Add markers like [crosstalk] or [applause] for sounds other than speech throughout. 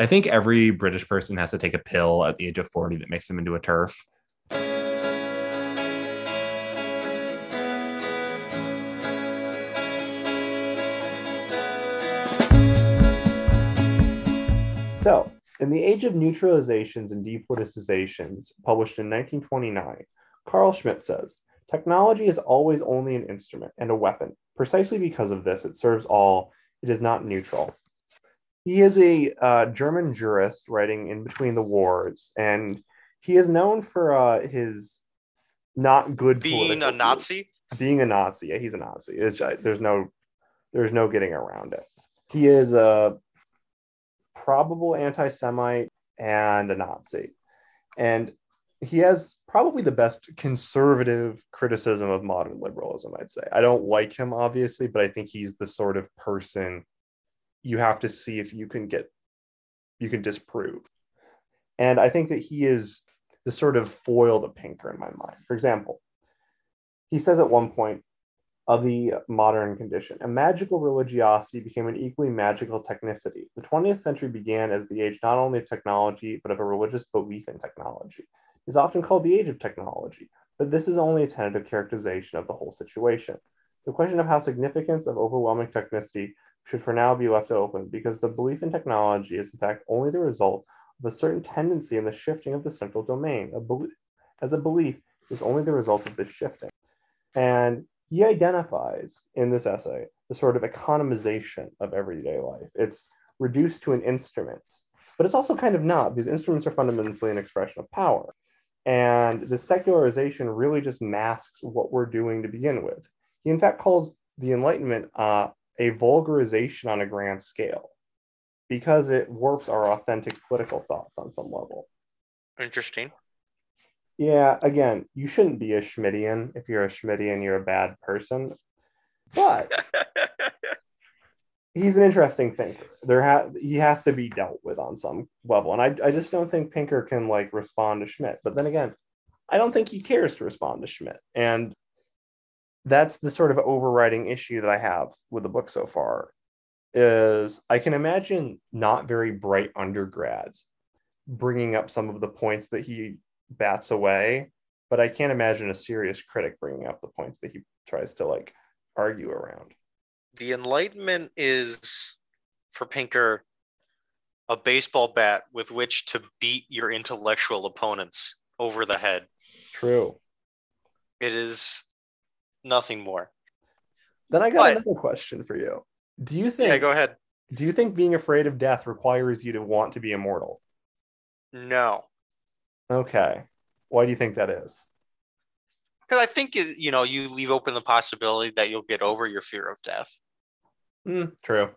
I think every British person has to take a pill at the age of 40 that makes them into a turf. So, in the age of neutralizations and depoliticizations, published in 1929, Carl Schmitt says technology is always only an instrument and a weapon. Precisely because of this, it serves all, it is not neutral. He is a uh, German jurist writing in between the wars, and he is known for uh, his not good being a Nazi. Being a Nazi, yeah, he's a Nazi. It's, uh, there's no, there's no getting around it. He is a probable anti-Semite and a Nazi, and he has probably the best conservative criticism of modern liberalism. I'd say I don't like him obviously, but I think he's the sort of person you have to see if you can get you can disprove. And I think that he is the sort of foil to Pinker in my mind. For example, he says at one point of the modern condition, a magical religiosity became an equally magical technicity. The 20th century began as the age not only of technology, but of a religious belief in technology. It is often called the age of technology, but this is only a tentative characterization of the whole situation. The question of how significance of overwhelming technicity should for now be left open because the belief in technology is in fact only the result of a certain tendency in the shifting of the central domain. A belief, as a belief is only the result of this shifting. And he identifies in this essay the sort of economization of everyday life. It's reduced to an instrument, but it's also kind of not because instruments are fundamentally an expression of power. And the secularization really just masks what we're doing to begin with. He, in fact, calls the Enlightenment uh, a vulgarization on a grand scale because it warps our authentic political thoughts on some level. Interesting. Yeah, again, you shouldn't be a Schmittian. If you're a Schmittian, you're a bad person. But [laughs] he's an interesting thinker. There ha- he has to be dealt with on some level. And I, I just don't think Pinker can like respond to Schmitt. But then again, I don't think he cares to respond to Schmitt. And that's the sort of overriding issue that I have with the book so far is I can imagine not very bright undergrads bringing up some of the points that he bats away, but I can't imagine a serious critic bringing up the points that he tries to like argue around. The Enlightenment is for Pinker a baseball bat with which to beat your intellectual opponents over the head. True. It is nothing more. Then I got but, another question for you. Do you think? Yeah, go ahead. Do you think being afraid of death requires you to want to be immortal? No. Okay. Why do you think that is? Because I think you know you leave open the possibility that you'll get over your fear of death. Mm, true.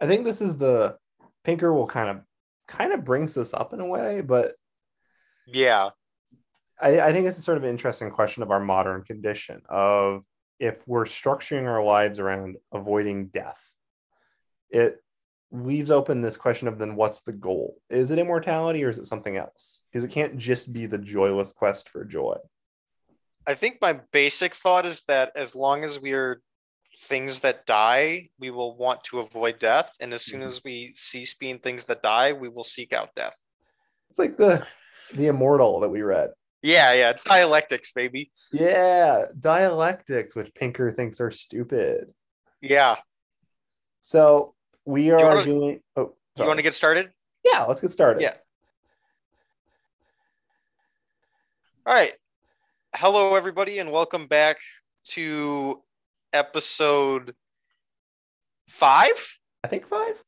I think this is the Pinker will kind of kind of brings this up in a way, but yeah, I, I think it's a sort of interesting question of our modern condition of if we're structuring our lives around avoiding death, it leaves open this question of then what's the goal? Is it immortality or is it something else? Because it can't just be the joyless quest for joy. I think my basic thought is that as long as we are things that die, we will want to avoid death. And as soon mm-hmm. as we cease being things that die, we will seek out death. It's like the the immortal that we read. Yeah, yeah, it's dialectics, baby. Yeah, dialectics, which Pinker thinks are stupid. Yeah. So we are do wanna, doing. Oh, sorry. you want to get started? Yeah, let's get started. Yeah. All right. Hello, everybody, and welcome back to episode five. I think five.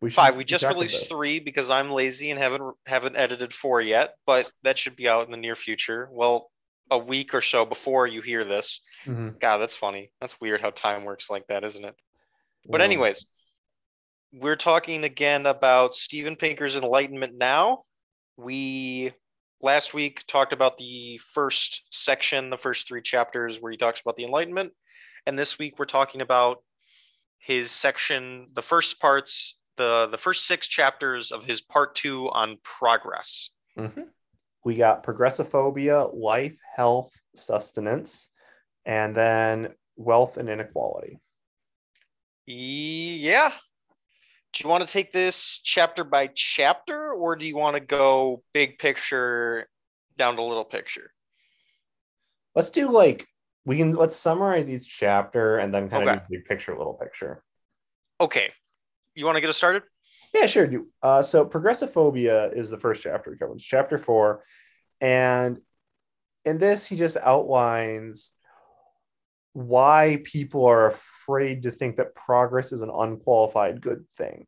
We five. We just released three because I'm lazy and haven't haven't edited four yet, but that should be out in the near future. Well, a week or so before you hear this. Mm-hmm. God, that's funny. That's weird how time works like that, isn't it? But anyways, we're talking again about Steven Pinker's Enlightenment Now. We last week talked about the first section, the first three chapters where he talks about the Enlightenment. And this week we're talking about his section, the first parts, the, the first six chapters of his part two on progress. Mm-hmm. We got progressophobia, life, health, sustenance, and then wealth and inequality. Yeah, do you want to take this chapter by chapter or do you want to go big picture down to little picture? Let's do like we can let's summarize each chapter and then kind okay. of do big picture, little picture. Okay. You want to get us started? Yeah, sure. Uh, so progressophobia is the first chapter covers, chapter four. And in this, he just outlines why people are afraid to think that progress is an unqualified good thing.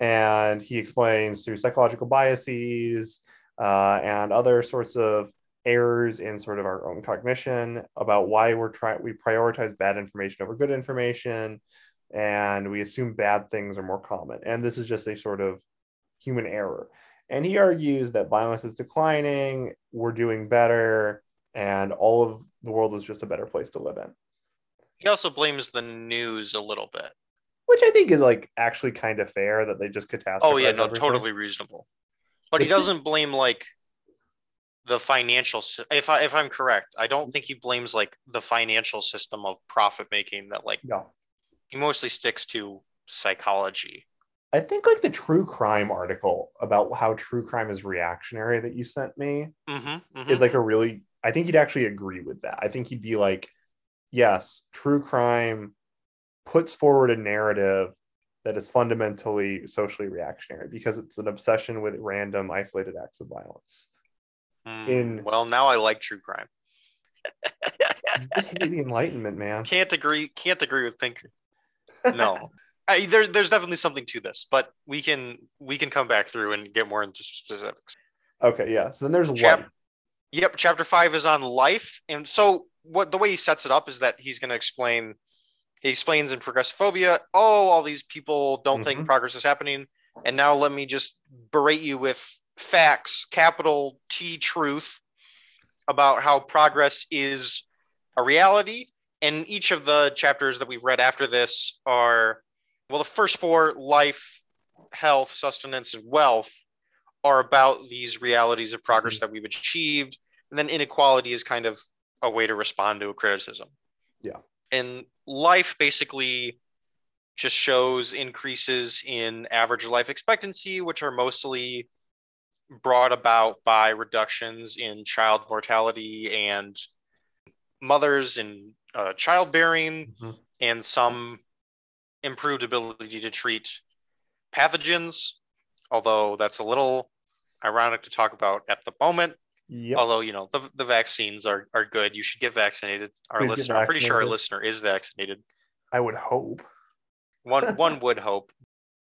And he explains through psychological biases uh, and other sorts of errors in sort of our own cognition about why we're trying we prioritize bad information over good information and we assume bad things are more common and this is just a sort of human error and he argues that violence is declining we're doing better and all of the world is just a better place to live in he also blames the news a little bit. Which I think is like actually kind of fair that they just catastrophize. Oh yeah, no, everything. totally reasonable. But he doesn't blame like the financial if I if I'm correct, I don't think he blames like the financial system of profit making that like no. He mostly sticks to psychology. I think like the true crime article about how true crime is reactionary that you sent me mm-hmm, mm-hmm. is like a really I think he'd actually agree with that. I think he'd be like yes, true crime puts forward a narrative that is fundamentally socially reactionary because it's an obsession with random isolated acts of violence. Mm, In well, now I like true crime. just hate the Enlightenment, man. [laughs] Can't agree. Can't agree with Pinker. No, [laughs] I, there's there's definitely something to this, but we can we can come back through and get more into specifics. Okay, yeah. So then there's Chap- life. Yep, chapter five is on life, and so what the way he sets it up is that he's going to explain. He explains in progressophobia, oh, all these people don't mm-hmm. think progress is happening, and now let me just berate you with facts, capital T truth, about how progress is a reality. And each of the chapters that we've read after this are, well, the first four life, health, sustenance, and wealth are about these realities of progress that we've achieved. And then inequality is kind of a way to respond to a criticism. Yeah. And life basically just shows increases in average life expectancy, which are mostly brought about by reductions in child mortality and mothers in uh, childbearing mm-hmm. and some improved ability to treat pathogens, although that's a little ironic to talk about at the moment Yep. Although you know the, the vaccines are, are good, you should get vaccinated. Our Please listener, I'm pretty sure our listener is vaccinated. I would hope. One [laughs] one would hope,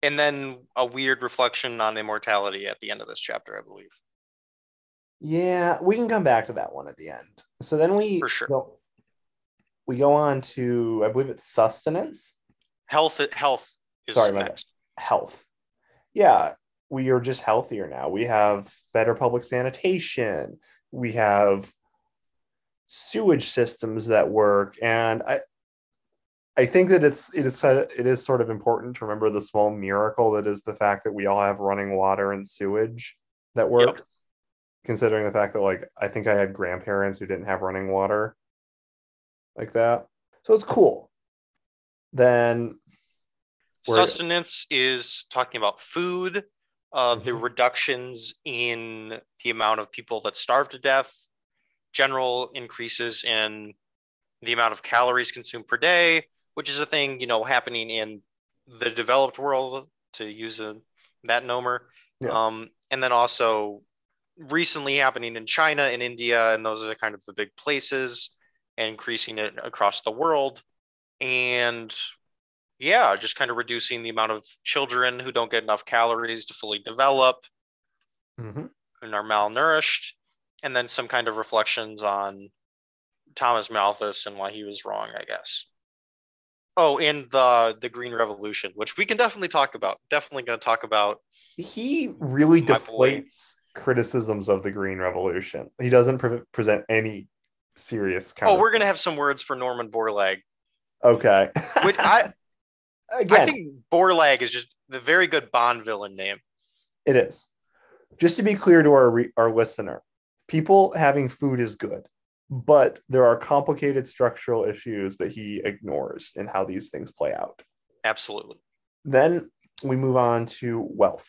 and then a weird reflection on immortality at the end of this chapter, I believe. Yeah, we can come back to that one at the end. So then we for sure go, we go on to I believe it's sustenance. Health health is Sorry, next. Health. Yeah, we are just healthier now. We have better public sanitation. We have sewage systems that work, and I I think that it's it is it is sort of important to remember the small miracle that is the fact that we all have running water and sewage that work. Yep. Considering the fact that like I think I had grandparents who didn't have running water like that. So it's cool. Then sustenance is talking about food uh, mm-hmm. the reductions in the amount of people that starve to death, general increases in the amount of calories consumed per day, which is a thing you know happening in the developed world to use a, that nomer, yeah. um, and then also recently happening in China and India, and those are kind of the big places, and increasing it across the world. And yeah, just kind of reducing the amount of children who don't get enough calories to fully develop mm-hmm. and are malnourished, and then some kind of reflections on Thomas Malthus and why he was wrong, I guess. Oh, and the the Green Revolution, which we can definitely talk about. Definitely going to talk about. He really deflates boy. criticisms of the Green Revolution. He doesn't pre- present any serious kind. Oh, we're going to have some words for Norman Borlaug. Okay. which I [laughs] Again, I think Borlaug is just the very good Bond villain name. It is. Just to be clear to our re- our listener, people having food is good, but there are complicated structural issues that he ignores in how these things play out. Absolutely. Then we move on to wealth.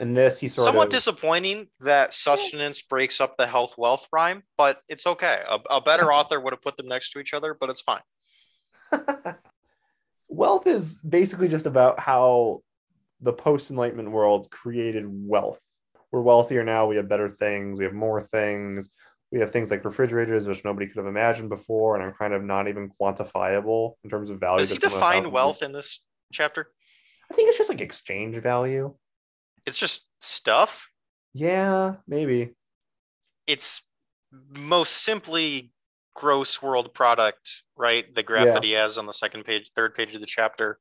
And this he sort somewhat of, disappointing that sustenance breaks up the health wealth rhyme, but it's okay. A, a better [laughs] author would have put them next to each other, but it's fine. [laughs] wealth is basically just about how the post enlightenment world created wealth. We're wealthier now. We have better things. We have more things. We have things like refrigerators, which nobody could have imagined before, and are kind of not even quantifiable in terms of value. Does he define wealth in this chapter? I think it's just like exchange value. It's just stuff. Yeah, maybe. It's most simply gross world product, right? The graph yeah. that he has on the second page, third page of the chapter.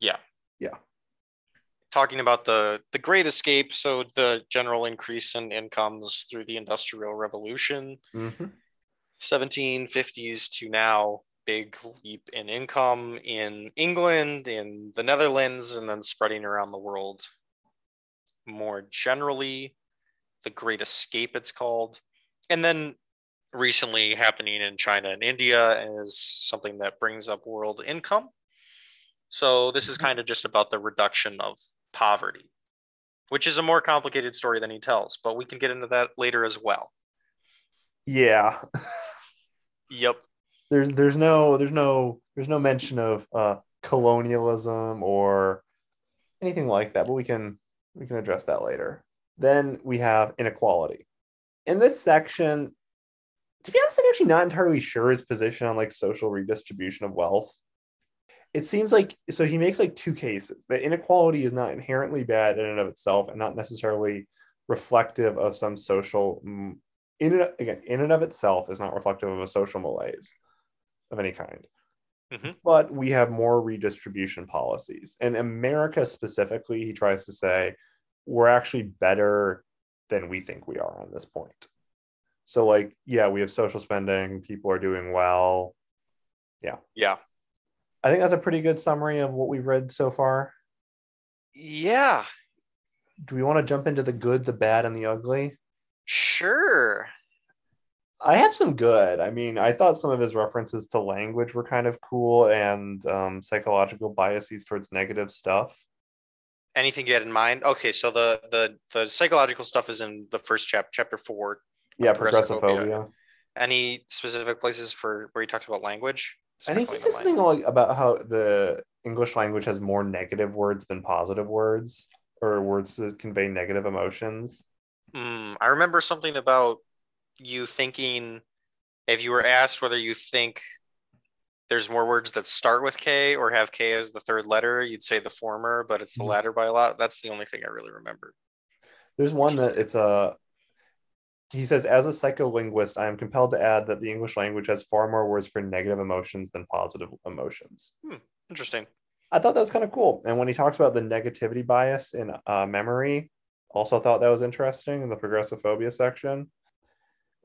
Yeah. Yeah. Talking about the the great escape, so the general increase in incomes through the industrial revolution. Mm-hmm. 1750s to now big leap in income in England, in the Netherlands, and then spreading around the world more generally. The Great Escape, it's called. And then recently happening in China and India is something that brings up world income. So this is mm-hmm. kind of just about the reduction of poverty, which is a more complicated story than he tells, but we can get into that later as well. Yeah. [laughs] yep there's there's no there's no there's no mention of uh, colonialism or anything like that, but we can we can address that later. Then we have inequality. In this section, to be honest, I'm actually not entirely sure his position on like social redistribution of wealth. It seems like so he makes like two cases that inequality is not inherently bad in and of itself and not necessarily reflective of some social in and, again in and of itself is not reflective of a social malaise of any kind. Mm-hmm. But we have more redistribution policies. And America specifically, he tries to say we're actually better than we think we are on this point. So, like, yeah, we have social spending, people are doing well. Yeah. Yeah. I think that's a pretty good summary of what we've read so far. Yeah. Do we want to jump into the good, the bad, and the ugly? Sure. I have some good. I mean, I thought some of his references to language were kind of cool and um, psychological biases towards negative stuff. Anything you had in mind? Okay, so the the the psychological stuff is in the first chapter, chapter four. Yeah, progressophobia. Any specific places for where he talked about language? I think he said something like about how the English language has more negative words than positive words, or words that convey negative emotions. Mm, I remember something about you thinking if you were asked whether you think there's more words that start with K or have K as the third letter, you'd say the former, but it's the mm-hmm. latter by a lot. That's the only thing I really remember. There's one that it's a. He says, as a psycholinguist, I am compelled to add that the English language has far more words for negative emotions than positive emotions. Hmm, interesting. I thought that was kind of cool. And when he talks about the negativity bias in uh, memory, also thought that was interesting in the progressophobia section.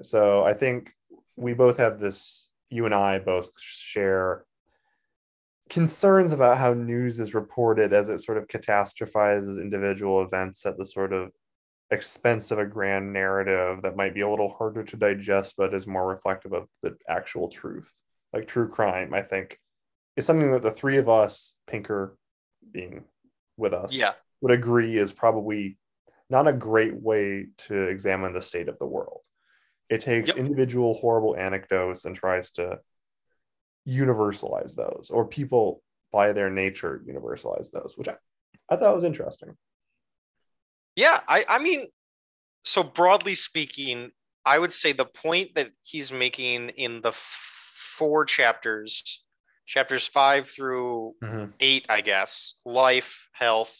So I think we both have this, you and I both share concerns about how news is reported as it sort of catastrophizes individual events at the sort of expense of a grand narrative that might be a little harder to digest, but is more reflective of the actual truth. Like true crime, I think, is something that the three of us, Pinker being with us, yeah. would agree is probably not a great way to examine the state of the world. It takes yep. individual horrible anecdotes and tries to universalize those, or people by their nature universalize those, which I, I thought was interesting. Yeah, I, I mean, so broadly speaking, I would say the point that he's making in the four chapters, chapters five through mm-hmm. eight, I guess, life, health,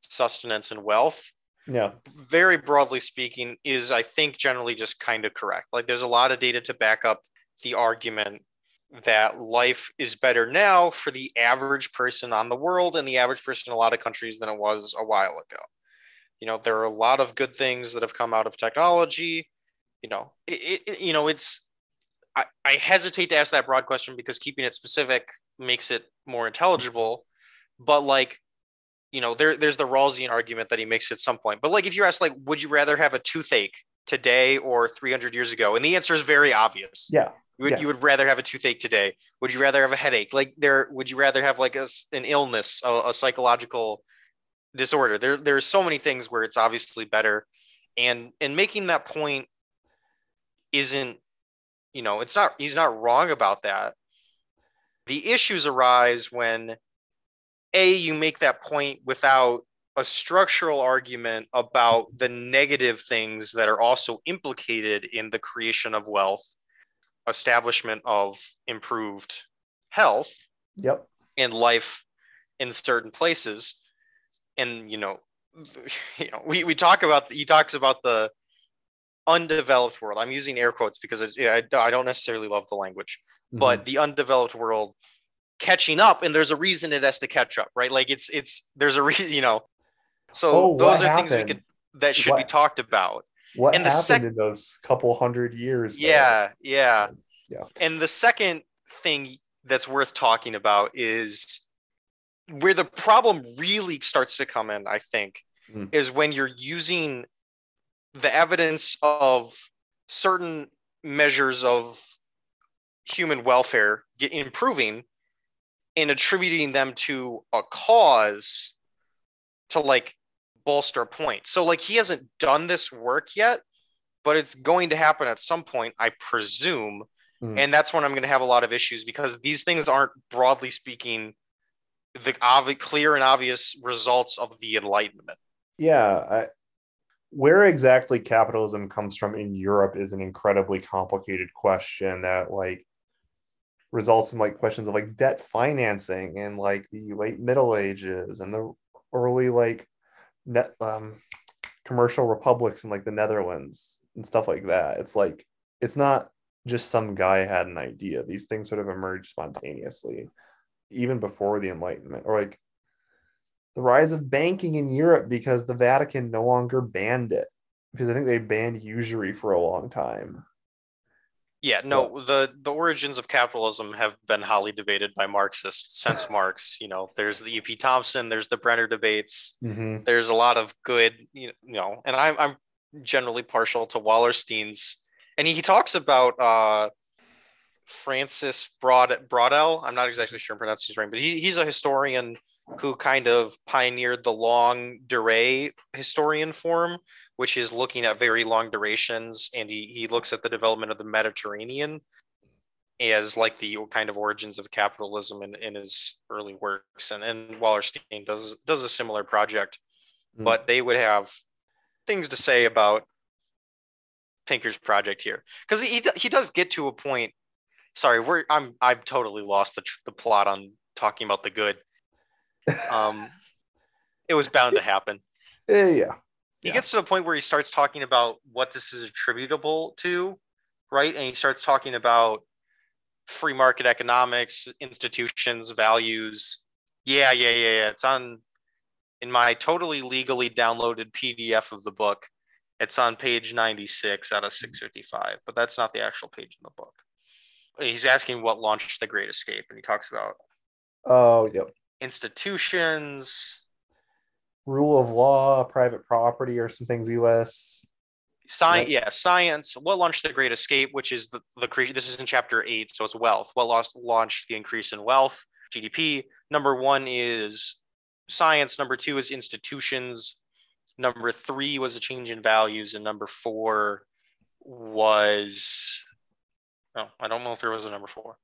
sustenance, and wealth, yeah. Very broadly speaking is i think generally just kind of correct. Like there's a lot of data to back up the argument that life is better now for the average person on the world and the average person in a lot of countries than it was a while ago. You know there are a lot of good things that have come out of technology. You know it, it you know it's I, I hesitate to ask that broad question because keeping it specific makes it more intelligible. But like you know, there there's the Rawlsian argument that he makes at some point. But like if you ask like, would you rather have a toothache today or 300 years ago? And the answer is very obvious. Yeah. would, yes. you would rather have a toothache today would you rather have a headache like there would you rather have like a, an illness a, a psychological disorder there there's so many things where it's obviously better and and making that point isn't you know it's not he's not wrong about that the issues arise when a you make that point without a structural argument about the negative things that are also implicated in the creation of wealth establishment of improved health yep. and life in certain places. And you know [laughs] you know we, we talk about he talks about the undeveloped world. I'm using air quotes because I, I don't necessarily love the language mm-hmm. but the undeveloped world catching up and there's a reason it has to catch up right? Like it's it's there's a reason [laughs] you know. So oh, those are happened? things we could that should what, be talked about. what and happened sec- in those couple hundred years yeah yeah. Yeah. And the second thing that's worth talking about is where the problem really starts to come in i think mm. is when you're using the evidence of certain measures of human welfare improving and attributing them to a cause to like bolster a point. So like he hasn't done this work yet, but it's going to happen at some point, I presume. Mm. And that's when I'm going to have a lot of issues because these things aren't broadly speaking the obvi- clear and obvious results of the enlightenment. Yeah, I, where exactly capitalism comes from in Europe is an incredibly complicated question that like results in like questions of like debt financing and like the late middle ages and the early like net um commercial republics in like the netherlands and stuff like that. It's like it's not just some guy had an idea. These things sort of emerged spontaneously even before the enlightenment or like the rise of banking in europe because the vatican no longer banned it because i think they banned usury for a long time yeah, no, the the origins of capitalism have been highly debated by Marxists since [laughs] Marx. You know, there's the E.P. Thompson, there's the Brenner debates. Mm-hmm. There's a lot of good, you know, and I'm I'm generally partial to Wallerstein's, and he, he talks about uh, Francis Broad Braudel. I'm not exactly sure I'm pronouncing his name, but he, he's a historian who kind of pioneered the longue durée historian form, which is looking at very long durations, and he, he looks at the development of the Mediterranean as like the kind of origins of capitalism in, in his early works. And, and Wallerstein does does a similar project, mm. but they would have things to say about Pinker's project here because he he does get to a point. Sorry, we're I'm I've totally lost the the plot on talking about the good. [laughs] Um, it was bound to happen. Yeah, he yeah. gets to the point where he starts talking about what this is attributable to, right? And he starts talking about free market economics, institutions, values. Yeah, yeah, yeah, yeah. It's on in my totally legally downloaded PDF of the book. It's on page 96 out of mm-hmm. 655, but that's not the actual page in the book. He's asking what launched the Great Escape, and he talks about oh, yep, institutions, rule of law, private property, or some things U.S. Science, yeah, science. What launched the Great Escape, which is the the creation. this is in chapter eight, so it's wealth. What lost launched the increase in wealth, GDP. Number one is science. Number two is institutions. Number three was a change in values, and number four was. Oh, I don't know if there was a number four.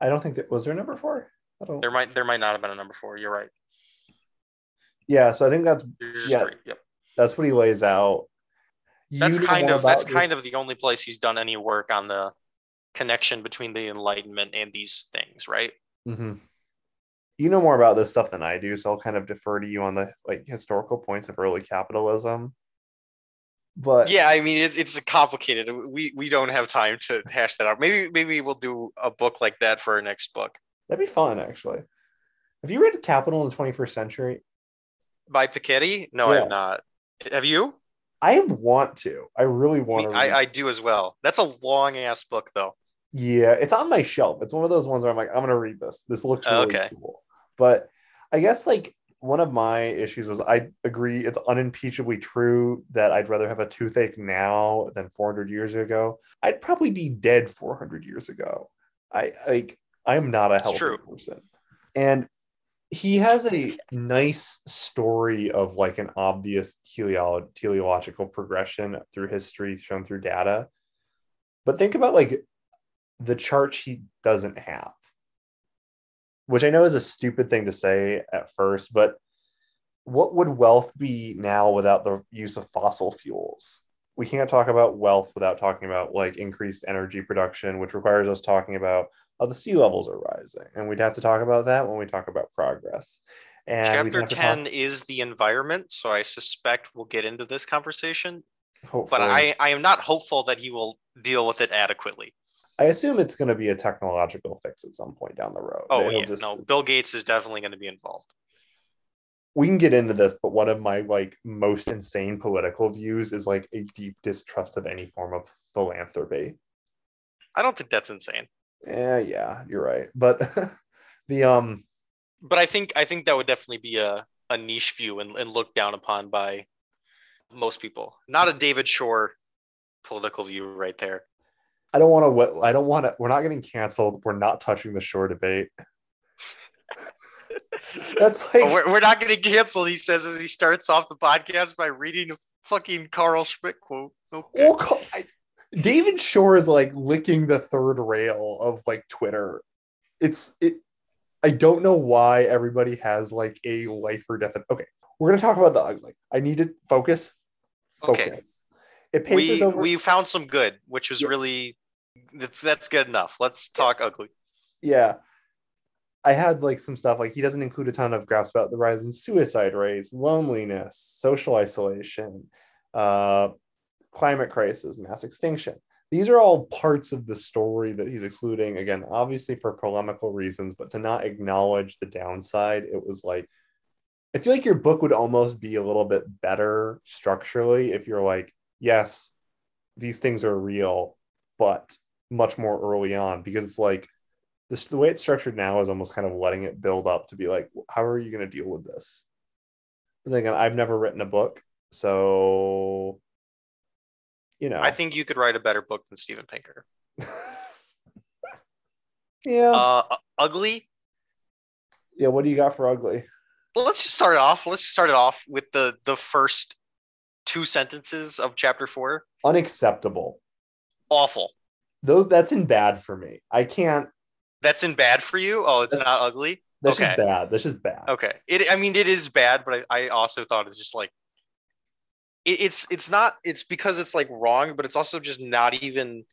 I don't think that was there a number four. I don't. There might there might not have been a number four. You're right. Yeah, so I think that's yeah, yep. that's what he lays out. You that's kind of that's this. kind of the only place he's done any work on the connection between the Enlightenment and these things, right? Mm-hmm. You know more about this stuff than I do, so I'll kind of defer to you on the like historical points of early capitalism. But yeah, I mean it, it's complicated. We we don't have time to hash that out. Maybe maybe we'll do a book like that for our next book. That'd be fun, actually. Have you read Capital in the 21st Century? By Piketty? No, yeah. I'm not. Have you? I want to. I really want to. I, I do as well. That's a long ass book, though. Yeah, it's on my shelf. It's one of those ones where I'm like, I'm gonna read this. This looks oh, really okay. cool. But I guess like one of my issues was I agree it's unimpeachably true that I'd rather have a toothache now than 400 years ago. I'd probably be dead 400 years ago. I like I'm not a healthy person. And he has a nice story of like an obvious teleolo- teleological progression through history shown through data. But think about like the chart he doesn't have which I know is a stupid thing to say at first, but what would wealth be now without the use of fossil fuels? We can't talk about wealth without talking about like increased energy production, which requires us talking about how the sea levels are rising. And we'd have to talk about that when we talk about progress. And Chapter 10 talk... is the environment. So I suspect we'll get into this conversation. Hopefully. But I, I am not hopeful that he will deal with it adequately. I assume it's going to be a technological fix at some point down the road. Oh It'll yeah, just, no, Bill Gates is definitely going to be involved. We can get into this, but one of my like most insane political views is like a deep distrust of any form of philanthropy. I don't think that's insane. Yeah, yeah, you're right. But [laughs] the um but I think I think that would definitely be a, a niche view and, and looked down upon by most people. Not a David Shor political view right there. I don't want to. I don't want to. We're not getting canceled. We're not touching the Shor debate. [laughs] That's like we're, we're not getting canceled. He says as he starts off the podcast by reading a fucking Carl Schmitt quote. Okay. Well, I, David Shor is like licking the third rail of like Twitter. It's it. I don't know why everybody has like a life or death. Okay, we're gonna talk about the ugly. I need to focus. Focus. Okay. It we over- we found some good, which was yeah. really that's, that's good enough. Let's talk yeah. ugly. Yeah. I had like some stuff like he doesn't include a ton of graphs about the rise in suicide rates, loneliness, social isolation, uh, climate crisis, mass extinction. These are all parts of the story that he's excluding. Again, obviously for polemical reasons, but to not acknowledge the downside, it was like I feel like your book would almost be a little bit better structurally if you're like, yes, these things are real, but much more early on because it's like the way it's structured now is almost kind of letting it build up to be like how are you going to deal with this and again i've never written a book so you know i think you could write a better book than steven pinker [laughs] yeah uh, ugly yeah what do you got for ugly well let's just start off let's just start it off with the the first two sentences of chapter four unacceptable awful those that's in bad for me. I can't. That's in bad for you. Oh, it's not ugly. That's okay. just bad. That's just bad. Okay. It. I mean, it is bad, but I, I also thought it's just like. It, it's it's not it's because it's like wrong, but it's also just not even.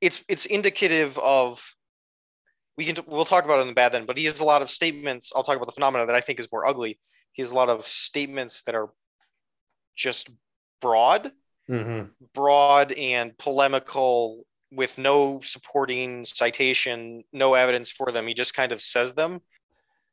It's it's indicative of. We can we'll talk about it in the bad then, but he has a lot of statements. I'll talk about the phenomena that I think is more ugly. He has a lot of statements that are just broad, mm-hmm. broad and polemical with no supporting citation, no evidence for them. He just kind of says them.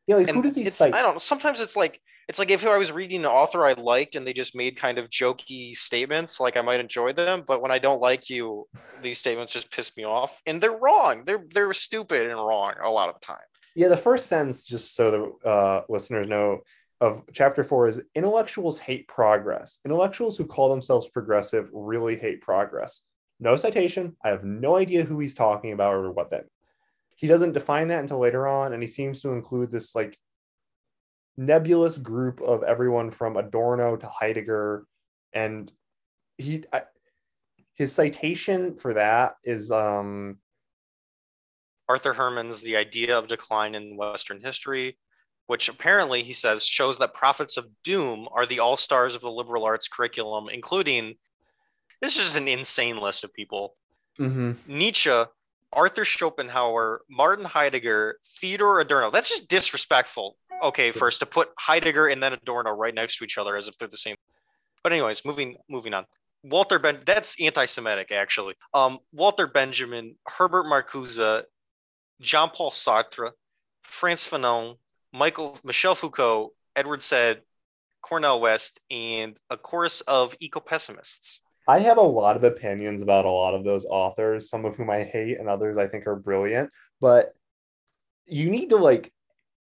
Yeah, like who does he cite? I don't know. Sometimes it's like it's like if I was reading an author I liked and they just made kind of jokey statements, like I might enjoy them, but when I don't like you, these statements just piss me off, and they're wrong. They're they're stupid and wrong a lot of the time. Yeah, the first sentence, just so the uh, listeners know, of chapter four is intellectuals hate progress. Intellectuals who call themselves progressive really hate progress. No citation. I have no idea who he's talking about or what that. He doesn't define that until later on, and he seems to include this like nebulous group of everyone from Adorno to Heidegger, and he I, his citation for that is um Arthur Herman's The Idea of Decline in Western History, which apparently he says shows that prophets of doom are the all stars of the liberal arts curriculum, including this is just an insane list of people. Mm-hmm. Nietzsche, Arthur Schopenhauer, Martin Heidegger, Theodore Adorno. That's just disrespectful. Okay, first to put Heidegger and then Adorno right next to each other as if they're the same. But anyways, moving moving on. Walter Ben that's anti-Semitic actually. Um, Walter Benjamin, Herbert Marcuse, Jean-Paul Sartre, Frantz Fanon, Michael Michel Foucault, Edward Said, Cornel West, and a chorus of eco-pessimists. I have a lot of opinions about a lot of those authors, some of whom I hate and others I think are brilliant, but you need to like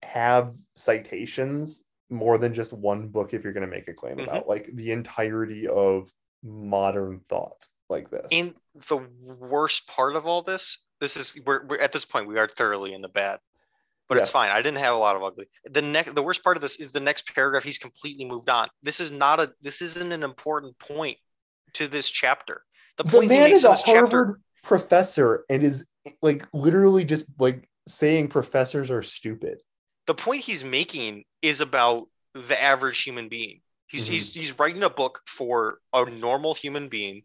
have citations more than just one book if you're going to make a claim mm-hmm. about like the entirety of modern thought like this. And the worst part of all this, this is we're, we're at this point we are thoroughly in the bad. But yes. it's fine. I didn't have a lot of ugly. The next the worst part of this is the next paragraph he's completely moved on. This is not a this isn't an important point to this chapter. The, the man is a Harvard chapter, professor and is like literally just like saying professors are stupid. The point he's making is about the average human being. He's mm-hmm. he's he's writing a book for a normal human being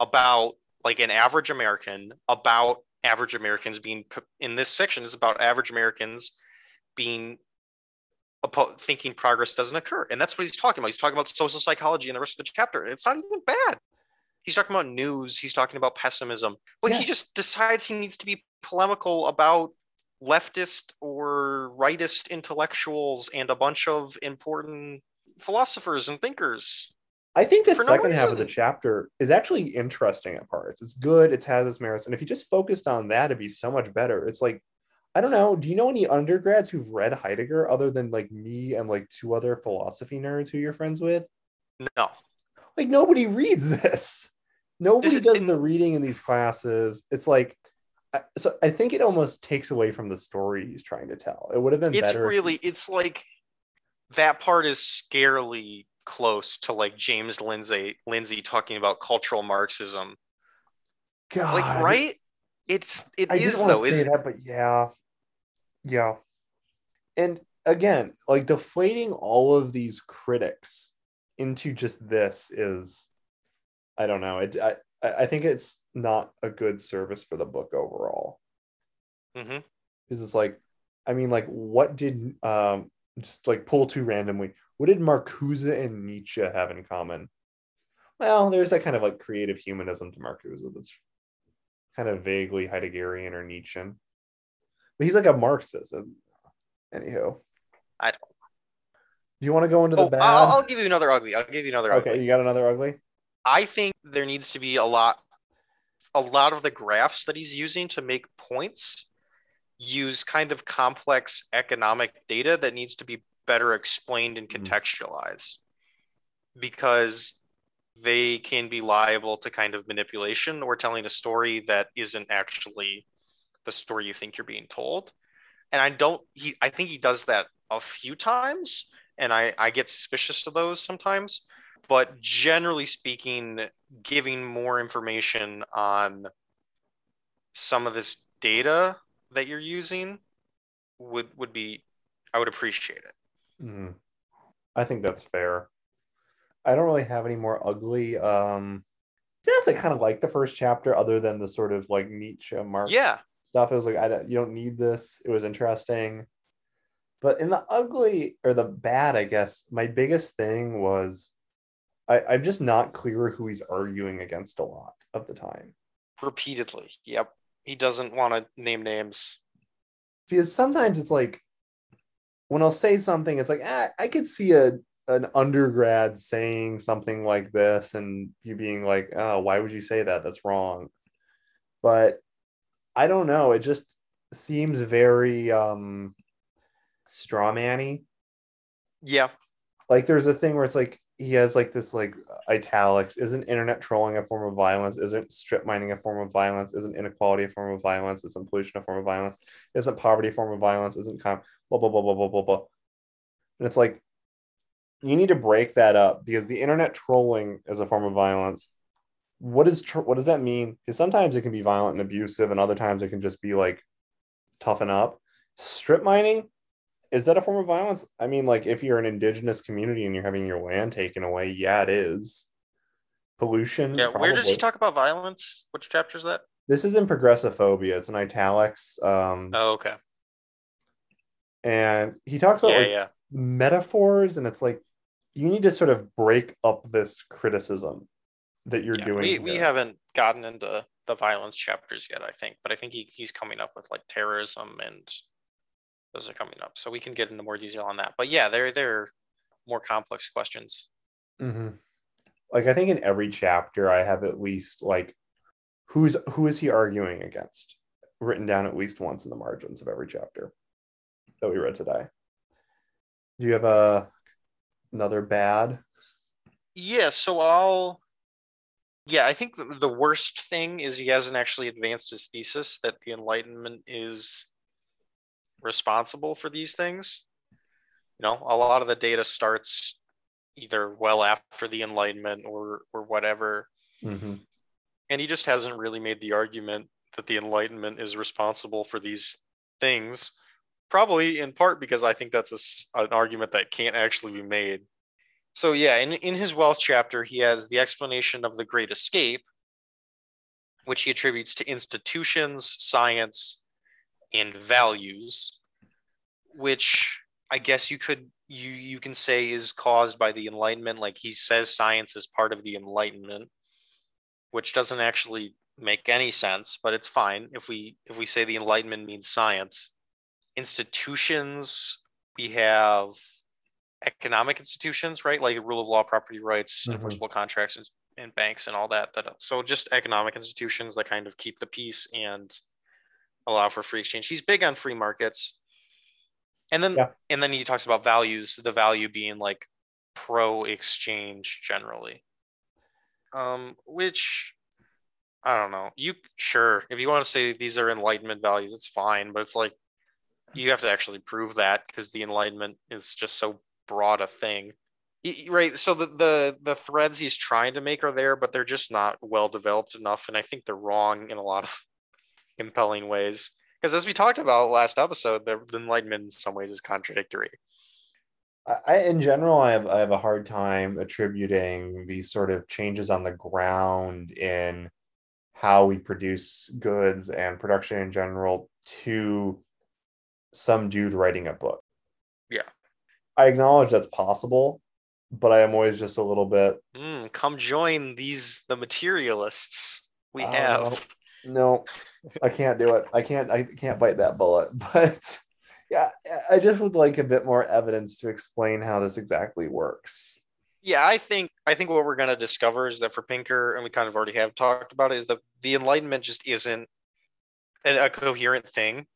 about like an average American about average Americans being in this section is about average Americans being thinking progress doesn't occur, and that's what he's talking about. He's talking about social psychology in the rest of the chapter, and it's not even bad. He's talking about news. He's talking about pessimism, but yeah. he just decides he needs to be polemical about leftist or rightist intellectuals and a bunch of important philosophers and thinkers. I think the second no half of the chapter is actually interesting at parts. It's good, it has its merits. And if you just focused on that, it'd be so much better. It's like, I don't know, do you know any undergrads who've read Heidegger other than like me and like two other philosophy nerds who you're friends with? No. Like nobody reads this. Nobody does the reading in these classes. It's like so I think it almost takes away from the story he's trying to tell. It would have been it's better. really it's like that part is scarily close to like James Lindsay Lindsay talking about cultural Marxism. God. Like right? It's it I is though, is that, but yeah. Yeah. And again, like deflating all of these critics into just this is I don't know. I, I, I think it's not a good service for the book overall. Mm-hmm. Because it's like, I mean, like, what did um just like pull too randomly? What did Marcuse and Nietzsche have in common? Well, there's that kind of like creative humanism to Marcuse that's kind of vaguely Heideggerian or Nietzschean. But he's like a Marxist. Anywho, I don't. Do you want to go into the oh, bad? I'll, I'll, give you another ugly. I'll give you another. Ugly. Okay, ugly. you got another ugly. I think there needs to be a lot, a lot of the graphs that he's using to make points use kind of complex economic data that needs to be better explained and mm-hmm. contextualized because they can be liable to kind of manipulation or telling a story that isn't actually the story you think you're being told and i don't he i think he does that a few times and i i get suspicious of those sometimes but generally speaking giving more information on some of this data that you're using would would be i would appreciate it Mm. I think that's fair. I don't really have any more ugly. Um, just I kind of like the first chapter, other than the sort of like Nietzsche Marx yeah stuff. It was like I don't, you don't need this. It was interesting, but in the ugly or the bad, I guess my biggest thing was I, I'm just not clear who he's arguing against a lot of the time. Repeatedly, yep. He doesn't want to name names because sometimes it's like when I'll say something, it's like ah, I could see a an undergrad saying something like this and you being like, oh, why would you say that? That's wrong. But I don't know. It just seems very um straw strawmanny. Yeah. Like there's a thing where it's like he has like this like italics. Isn't internet trolling a form of violence? Isn't strip mining a form of violence? Isn't inequality a form of violence? Isn't pollution a form of violence? Isn't poverty a form of violence? Isn't com- blah blah blah blah blah blah blah. And it's like you need to break that up because the internet trolling is a form of violence. What is tr- what does that mean? Because sometimes it can be violent and abusive and other times it can just be like toughen up. Strip mining is that a form of violence? I mean, like if you're an indigenous community and you're having your land taken away, yeah, it is. Pollution. Yeah, probably. where does he talk about violence? Which chapter is that? This is in Progressophobia. It's in italics. Um, oh, okay. And he talks about yeah, like, yeah. metaphors, and it's like you need to sort of break up this criticism that you're yeah, doing. We, we haven't gotten into the violence chapters yet, I think, but I think he, he's coming up with like terrorism and those are coming up. So we can get into more detail on that. But yeah, they're they're more complex questions. Mm-hmm. Like I think in every chapter I have at least like who's who is he arguing against written down at least once in the margins of every chapter that we read today. Do you have a another bad. Yeah, so I'll yeah, I think the worst thing is he hasn't actually advanced his thesis that the Enlightenment is responsible for these things. You know, a lot of the data starts either well after the Enlightenment or or whatever, mm-hmm. and he just hasn't really made the argument that the Enlightenment is responsible for these things. Probably in part because I think that's a, an argument that can't actually be made so yeah, in, in his wealth chapter, he has the explanation of the great escape, which he attributes to institutions, science, and values, which I guess you could you you can say is caused by the enlightenment. Like he says science is part of the enlightenment, which doesn't actually make any sense, but it's fine if we if we say the enlightenment means science. Institutions, we have economic institutions, right? Like rule of law, property rights, mm-hmm. enforceable contracts, and, and, banks, and all that. That so just economic institutions that kind of keep the peace and allow for free exchange. He's big on free markets, and then yeah. and then he talks about values. The value being like pro exchange generally, um, which I don't know. You sure if you want to say these are enlightenment values, it's fine, but it's like you have to actually prove that because the enlightenment is just so broad a thing right so the, the the threads he's trying to make are there but they're just not well developed enough and i think they're wrong in a lot of compelling ways because as we talked about last episode the, the enlightenment in some ways is contradictory I, in general, I have I have a hard time attributing these sort of changes on the ground in how we produce goods and production in general to some dude writing a book. Yeah. I acknowledge that's possible, but I am always just a little bit. Mm, come join these the materialists we uh, have. No, I can't do it. I can't. I can't bite that bullet. [laughs] But yeah, I just would like a bit more evidence to explain how this exactly works. Yeah, I think I think what we're going to discover is that for Pinker, and we kind of already have talked about, it, is that the Enlightenment just isn't a, a coherent thing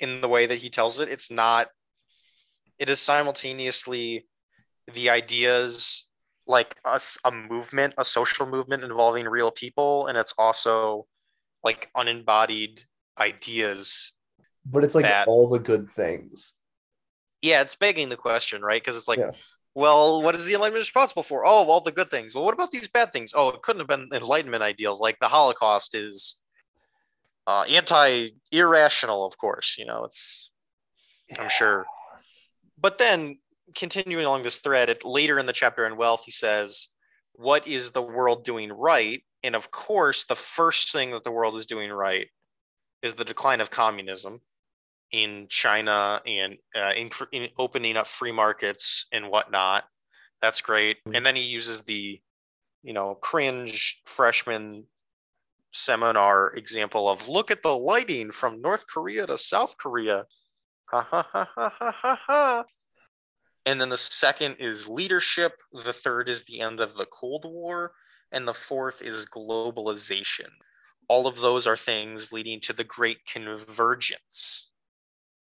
in the way that he tells it. It's not it is simultaneously the ideas like a, a movement, a social movement involving real people, and it's also like unembodied ideas. But it's like that, all the good things. Yeah, it's begging the question, right? Because it's like, yeah. well, what is the Enlightenment responsible for? Oh, all the good things. Well, what about these bad things? Oh, it couldn't have been Enlightenment ideals. Like the Holocaust is uh, anti-irrational, of course. You know, it's. Yeah. I'm sure but then continuing along this thread, it, later in the chapter on wealth, he says, "What is the world doing right?" And of course, the first thing that the world is doing right is the decline of communism in China and uh, in, in opening up free markets and whatnot. That's great. And then he uses the, you know, cringe freshman seminar example of look at the lighting from North Korea to South Korea. Ha ha ha ha ha ha ha. And then the second is leadership. The third is the end of the Cold War. And the fourth is globalization. All of those are things leading to the great convergence.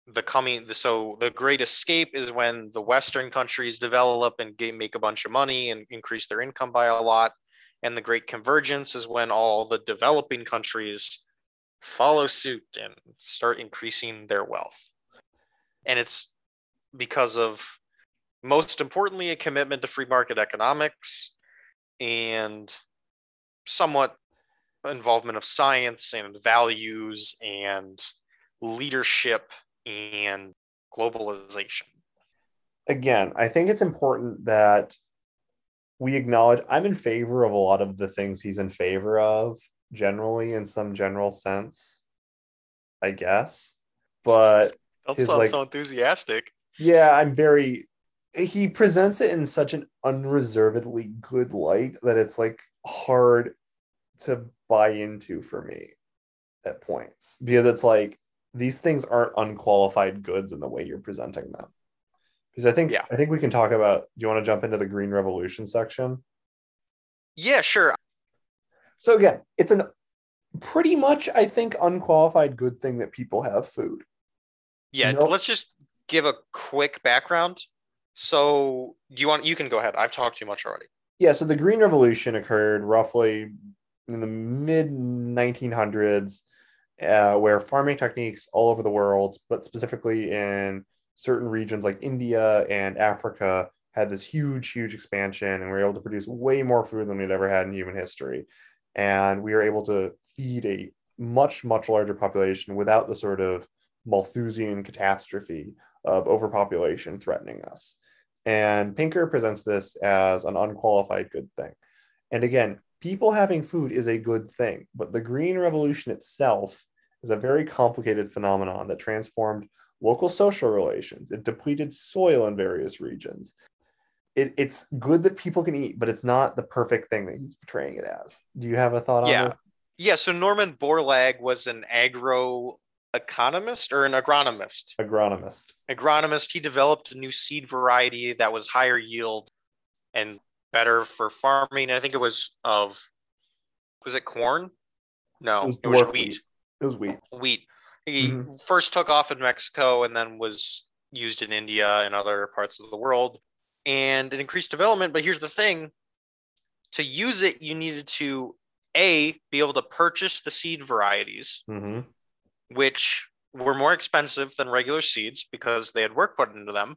The coming, so the great escape is when the Western countries develop and make a bunch of money and increase their income by a lot. And the great convergence is when all the developing countries follow suit and start increasing their wealth and it's because of most importantly a commitment to free market economics and somewhat involvement of science and values and leadership and globalization again i think it's important that we acknowledge i'm in favor of a lot of the things he's in favor of generally in some general sense i guess but don't sound like, so enthusiastic. Yeah, I'm very. He presents it in such an unreservedly good light that it's like hard to buy into for me at points because it's like these things aren't unqualified goods in the way you're presenting them. Because I think yeah. I think we can talk about. Do you want to jump into the Green Revolution section? Yeah, sure. So again, it's an pretty much I think unqualified good thing that people have food. Yeah, nope. let's just give a quick background. So do you want you can go ahead. I've talked too much already. Yeah, so the Green Revolution occurred roughly in the mid 1900s, uh, where farming techniques all over the world, but specifically in certain regions like India and Africa, had this huge, huge expansion, and we were able to produce way more food than we'd ever had in human history. And we were able to feed a much, much larger population without the sort of Malthusian catastrophe of overpopulation threatening us. And Pinker presents this as an unqualified good thing. And again, people having food is a good thing, but the Green Revolution itself is a very complicated phenomenon that transformed local social relations. It depleted soil in various regions. It, it's good that people can eat, but it's not the perfect thing that he's portraying it as. Do you have a thought yeah. on it? Yeah. So Norman Borlaug was an agro economist or an agronomist. Agronomist. Agronomist. He developed a new seed variety that was higher yield and better for farming. I think it was of was it corn? No, it was, it was wheat. wheat. It was wheat. Wheat. He mm-hmm. first took off in Mexico and then was used in India and other parts of the world. And it increased development. But here's the thing to use it, you needed to A, be able to purchase the seed varieties, mm-hmm. Which were more expensive than regular seeds because they had work put into them.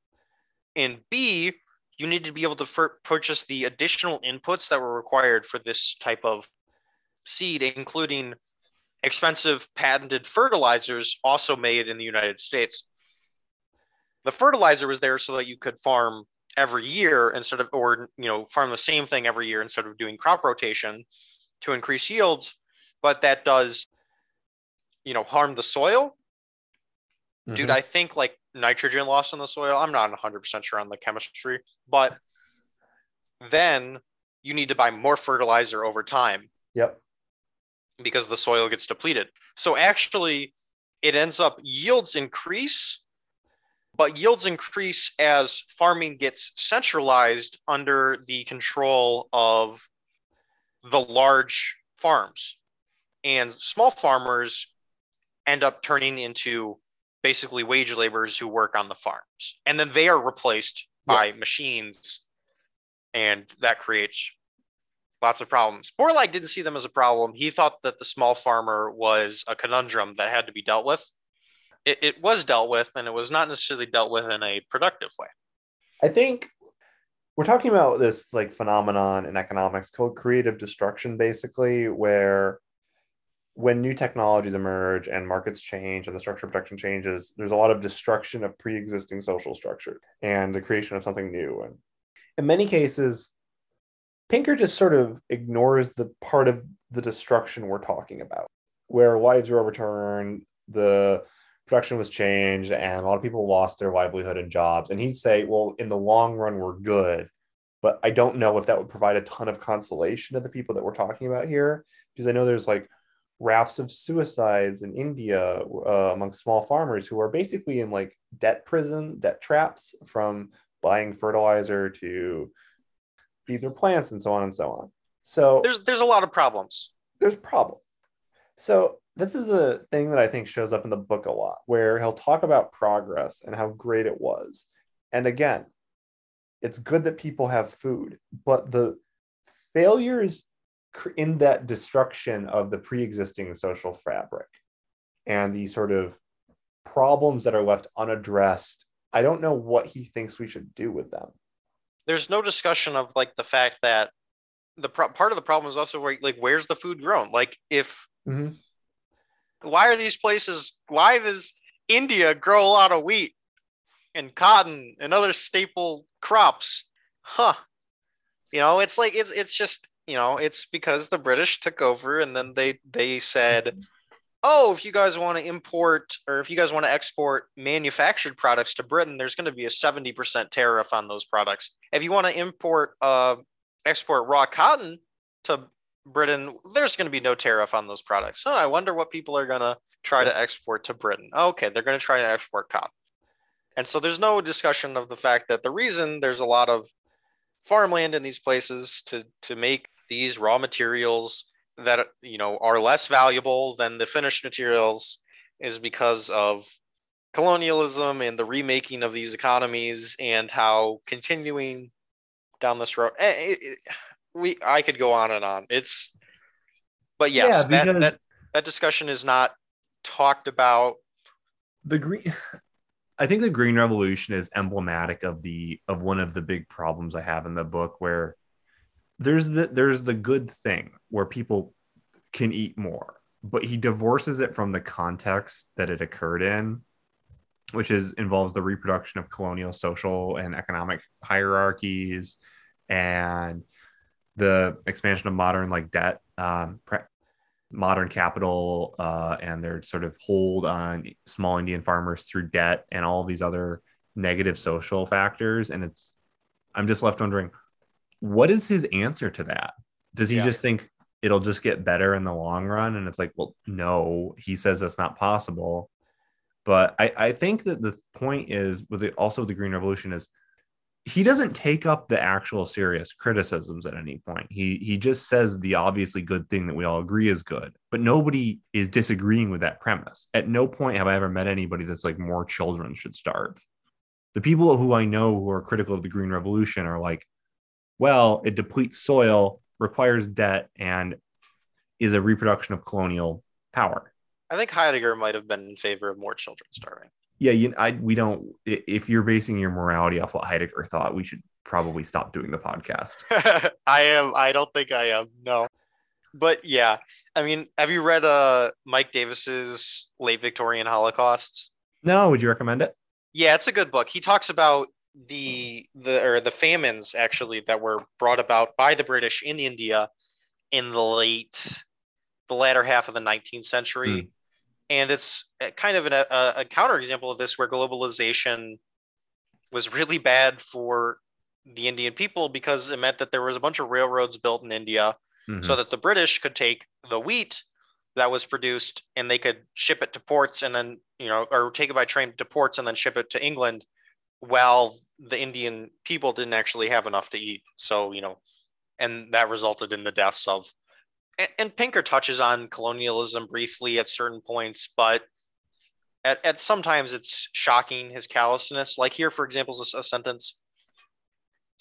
And B, you need to be able to purchase the additional inputs that were required for this type of seed, including expensive patented fertilizers also made in the United States. The fertilizer was there so that you could farm every year instead of, or, you know, farm the same thing every year instead of doing crop rotation to increase yields. But that does, you know, harm the soil. Mm-hmm. Dude, I think like nitrogen loss in the soil, I'm not 100% sure on the chemistry, but then you need to buy more fertilizer over time. Yep because the soil gets depleted. So actually, it ends up yields increase, but yields increase as farming gets centralized under the control of the large farms. And small farmers end up turning into basically wage laborers who work on the farms. And then they are replaced by machines. And that creates lots of problems. Borlaug didn't see them as a problem. He thought that the small farmer was a conundrum that had to be dealt with. It, it was dealt with, and it was not necessarily dealt with in a productive way. I think we're talking about this like phenomenon in economics called creative destruction, basically, where when new technologies emerge and markets change and the structure of production changes, there's a lot of destruction of pre-existing social structure and the creation of something new. And in many cases, Pinker just sort of ignores the part of the destruction we're talking about, where lives were overturned, the production was changed, and a lot of people lost their livelihood and jobs. And he'd say, well, in the long run, we're good. But I don't know if that would provide a ton of consolation to the people that we're talking about here, because I know there's like rafts of suicides in India uh, among small farmers who are basically in like debt prison, debt traps from buying fertilizer to feed their plants and so on and so on. So there's there's a lot of problems. There's problem. So this is a thing that I think shows up in the book a lot, where he'll talk about progress and how great it was. And again, it's good that people have food, but the failures in that destruction of the pre-existing social fabric and the sort of problems that are left unaddressed, I don't know what he thinks we should do with them. There's no discussion of like the fact that the pro- part of the problem is also where, like where's the food grown? Like if mm-hmm. why are these places why does india grow a lot of wheat and cotton and other staple crops? Huh. You know it's like it's it's just you know it's because the british took over and then they they said oh, if you guys want to import or if you guys want to export manufactured products to Britain, there's going to be a 70% tariff on those products. If you want to import, uh, export raw cotton to Britain, there's going to be no tariff on those products. Oh, I wonder what people are going to try to export to Britain. Okay, they're going to try to export cotton. And so there's no discussion of the fact that the reason there's a lot of farmland in these places to, to make these raw materials that you know are less valuable than the finished materials is because of colonialism and the remaking of these economies and how continuing down this road it, eh, it, we I could go on and on. It's but yes, yeah, because that, that that discussion is not talked about. The green I think the green revolution is emblematic of the of one of the big problems I have in the book where there's the there's the good thing where people can eat more, but he divorces it from the context that it occurred in, which is involves the reproduction of colonial social and economic hierarchies and the expansion of modern like debt um, pre- modern capital uh, and their sort of hold on small indian farmers through debt and all these other negative social factors. And it's i'm just left wondering what is his answer to that does he yeah. just think it'll just get better in the long run and it's like well no he says that's not possible but i, I think that the point is with it also the green revolution is he doesn't take up the actual serious criticisms at any point. He he just says the obviously good thing that we all agree is good, but nobody is disagreeing with that premise. At no point have I ever met anybody that's like more children should starve. The people who I know who are critical of the green revolution are like, well, it depletes soil, requires debt, and is a reproduction of colonial power. I think Heidegger might have been in favor of more children starving yeah, you, I, we don't. If you're basing your morality off what Heidegger thought, we should probably stop doing the podcast. [laughs] I am. I don't think I am. No, but yeah. I mean, have you read uh Mike Davis's Late Victorian Holocausts? No. Would you recommend it? Yeah, it's a good book. He talks about the the or the famines actually that were brought about by the British in India in the late the latter half of the 19th century. Mm and it's kind of an, a, a counterexample of this where globalization was really bad for the Indian people because it meant that there was a bunch of railroads built in India mm-hmm. so that the British could take the wheat that was produced and they could ship it to ports and then, you know, or take it by train to ports and then ship it to England while the Indian people didn't actually have enough to eat. So, you know, and that resulted in the deaths of and, and Pinker touches on colonialism briefly at certain points, but at, at sometimes it's shocking his callousness. Like here, for example, is a, a sentence.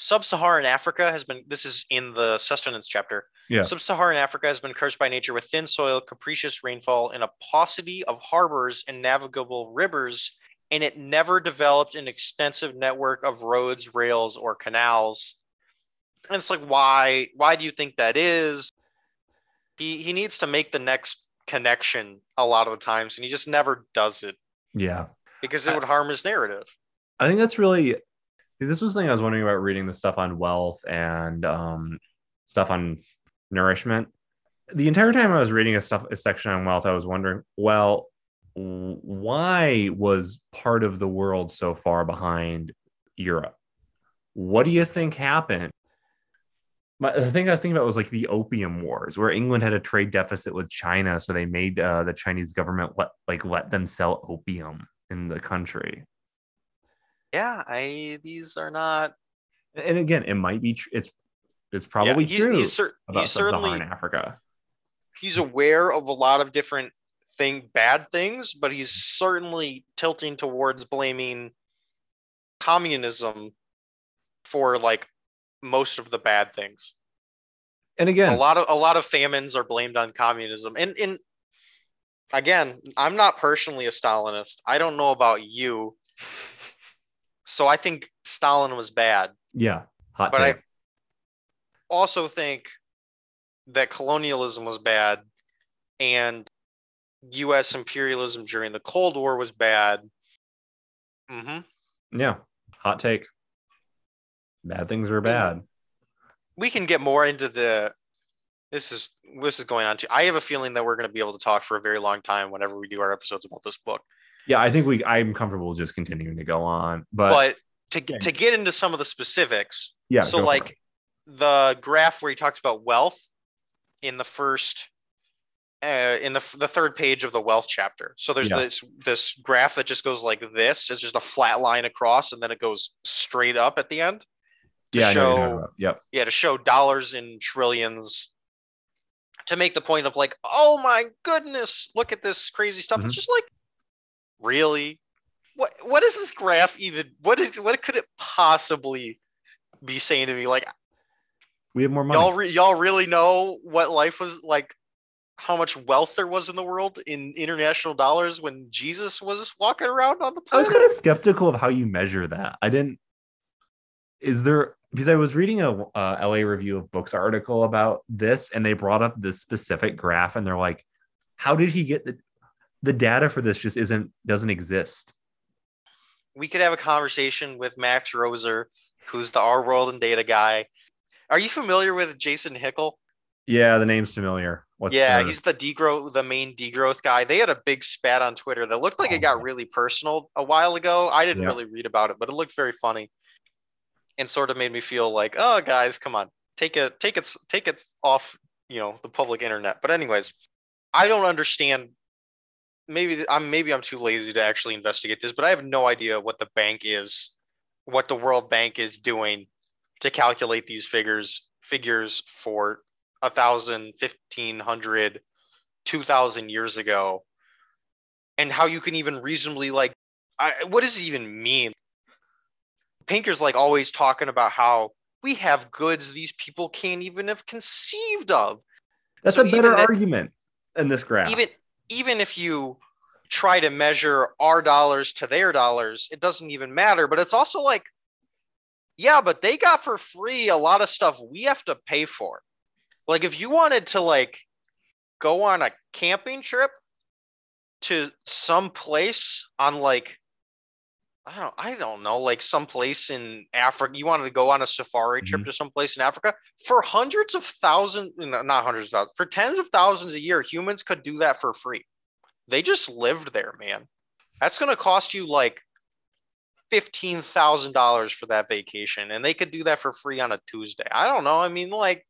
Sub-Saharan Africa has been. This is in the sustenance chapter. Yeah. Sub-Saharan Africa has been cursed by nature with thin soil, capricious rainfall, and a paucity of harbors and navigable rivers, and it never developed an extensive network of roads, rails, or canals. And it's like, why? Why do you think that is? he he needs to make the next connection a lot of the times, and he just never does it. Yeah, because it would harm his narrative. I think that's really because this was something I was wondering about reading the stuff on wealth and um, stuff on nourishment. The entire time I was reading a stuff a section on wealth, I was wondering, well, why was part of the world so far behind Europe? What do you think happened? my, the thing I was thinking about was like the opium wars, where England had a trade deficit with China, so they made uh, the Chinese government let like let them sell opium in the country. Yeah, I these are not. And again, it might be. Tr- it's it's probably yeah, he's, true he's, cer- about he's certainly Africa. He's aware of a lot of different thing bad things, but he's certainly tilting towards blaming communism for like most of the bad things. And again, a lot of a lot of famines are blamed on communism. And in again, I'm not personally a Stalinist. I don't know about you. So I think Stalin was bad. Yeah. Hot but take. I also think that colonialism was bad and US imperialism during the Cold War was bad. Mm-hmm. Yeah. Hot take. Bad things are bad. We can get more into the. This is this is going on too. I have a feeling that we're going to be able to talk for a very long time whenever we do our episodes about this book. Yeah, I think we. I'm comfortable just continuing to go on, but but to yeah. to get into some of the specifics. Yeah. So like the graph where he talks about wealth in the first uh, in the, the third page of the wealth chapter. So there's yeah. this this graph that just goes like this. It's just a flat line across, and then it goes straight up at the end to yeah, show yep. yeah to show dollars in trillions to make the point of like oh my goodness look at this crazy stuff mm-hmm. it's just like really what what is this graph even? What is what could it possibly be saying to me? Like, we have more money. Y'all, re- y'all really know what life was like, how much wealth there was in the world in international dollars when Jesus was walking around on the planet. I was kind of skeptical of how you measure that. I didn't. Is there because I was reading a uh, LA Review of Books article about this, and they brought up this specific graph, and they're like, "How did he get the the data for this? Just isn't doesn't exist." We could have a conversation with Max Roser, who's the Our World in Data guy. Are you familiar with Jason Hickel? Yeah, the name's familiar. What's yeah, the... he's the degrowth, the main degrowth guy. They had a big spat on Twitter that looked like oh, it got really personal a while ago. I didn't really read about it, but it looked very funny and sort of made me feel like, oh, guys, come on, take it, take it, take it off, you know, the public internet. But anyways, I don't understand. Maybe I'm maybe I'm too lazy to actually investigate this, but I have no idea what the bank is, what the World Bank is doing to calculate these figures figures for a thousand, fifteen hundred, two thousand years ago, and how you can even reasonably like, I, what does it even mean? Pinker's like always talking about how we have goods these people can't even have conceived of. That's so a better argument in this graph. Even even if you try to measure our dollars to their dollars, it doesn't even matter. But it's also like, yeah, but they got for free a lot of stuff we have to pay for. Like if you wanted to like go on a camping trip to some place on like I don't I don't know, like someplace in Africa. You wanted to go on a safari trip mm-hmm. to someplace in Africa for hundreds of thousands, not hundreds of thousands, for tens of thousands a year. Humans could do that for free. They just lived there, man. That's gonna cost you like fifteen thousand dollars for that vacation, and they could do that for free on a Tuesday. I don't know. I mean, like,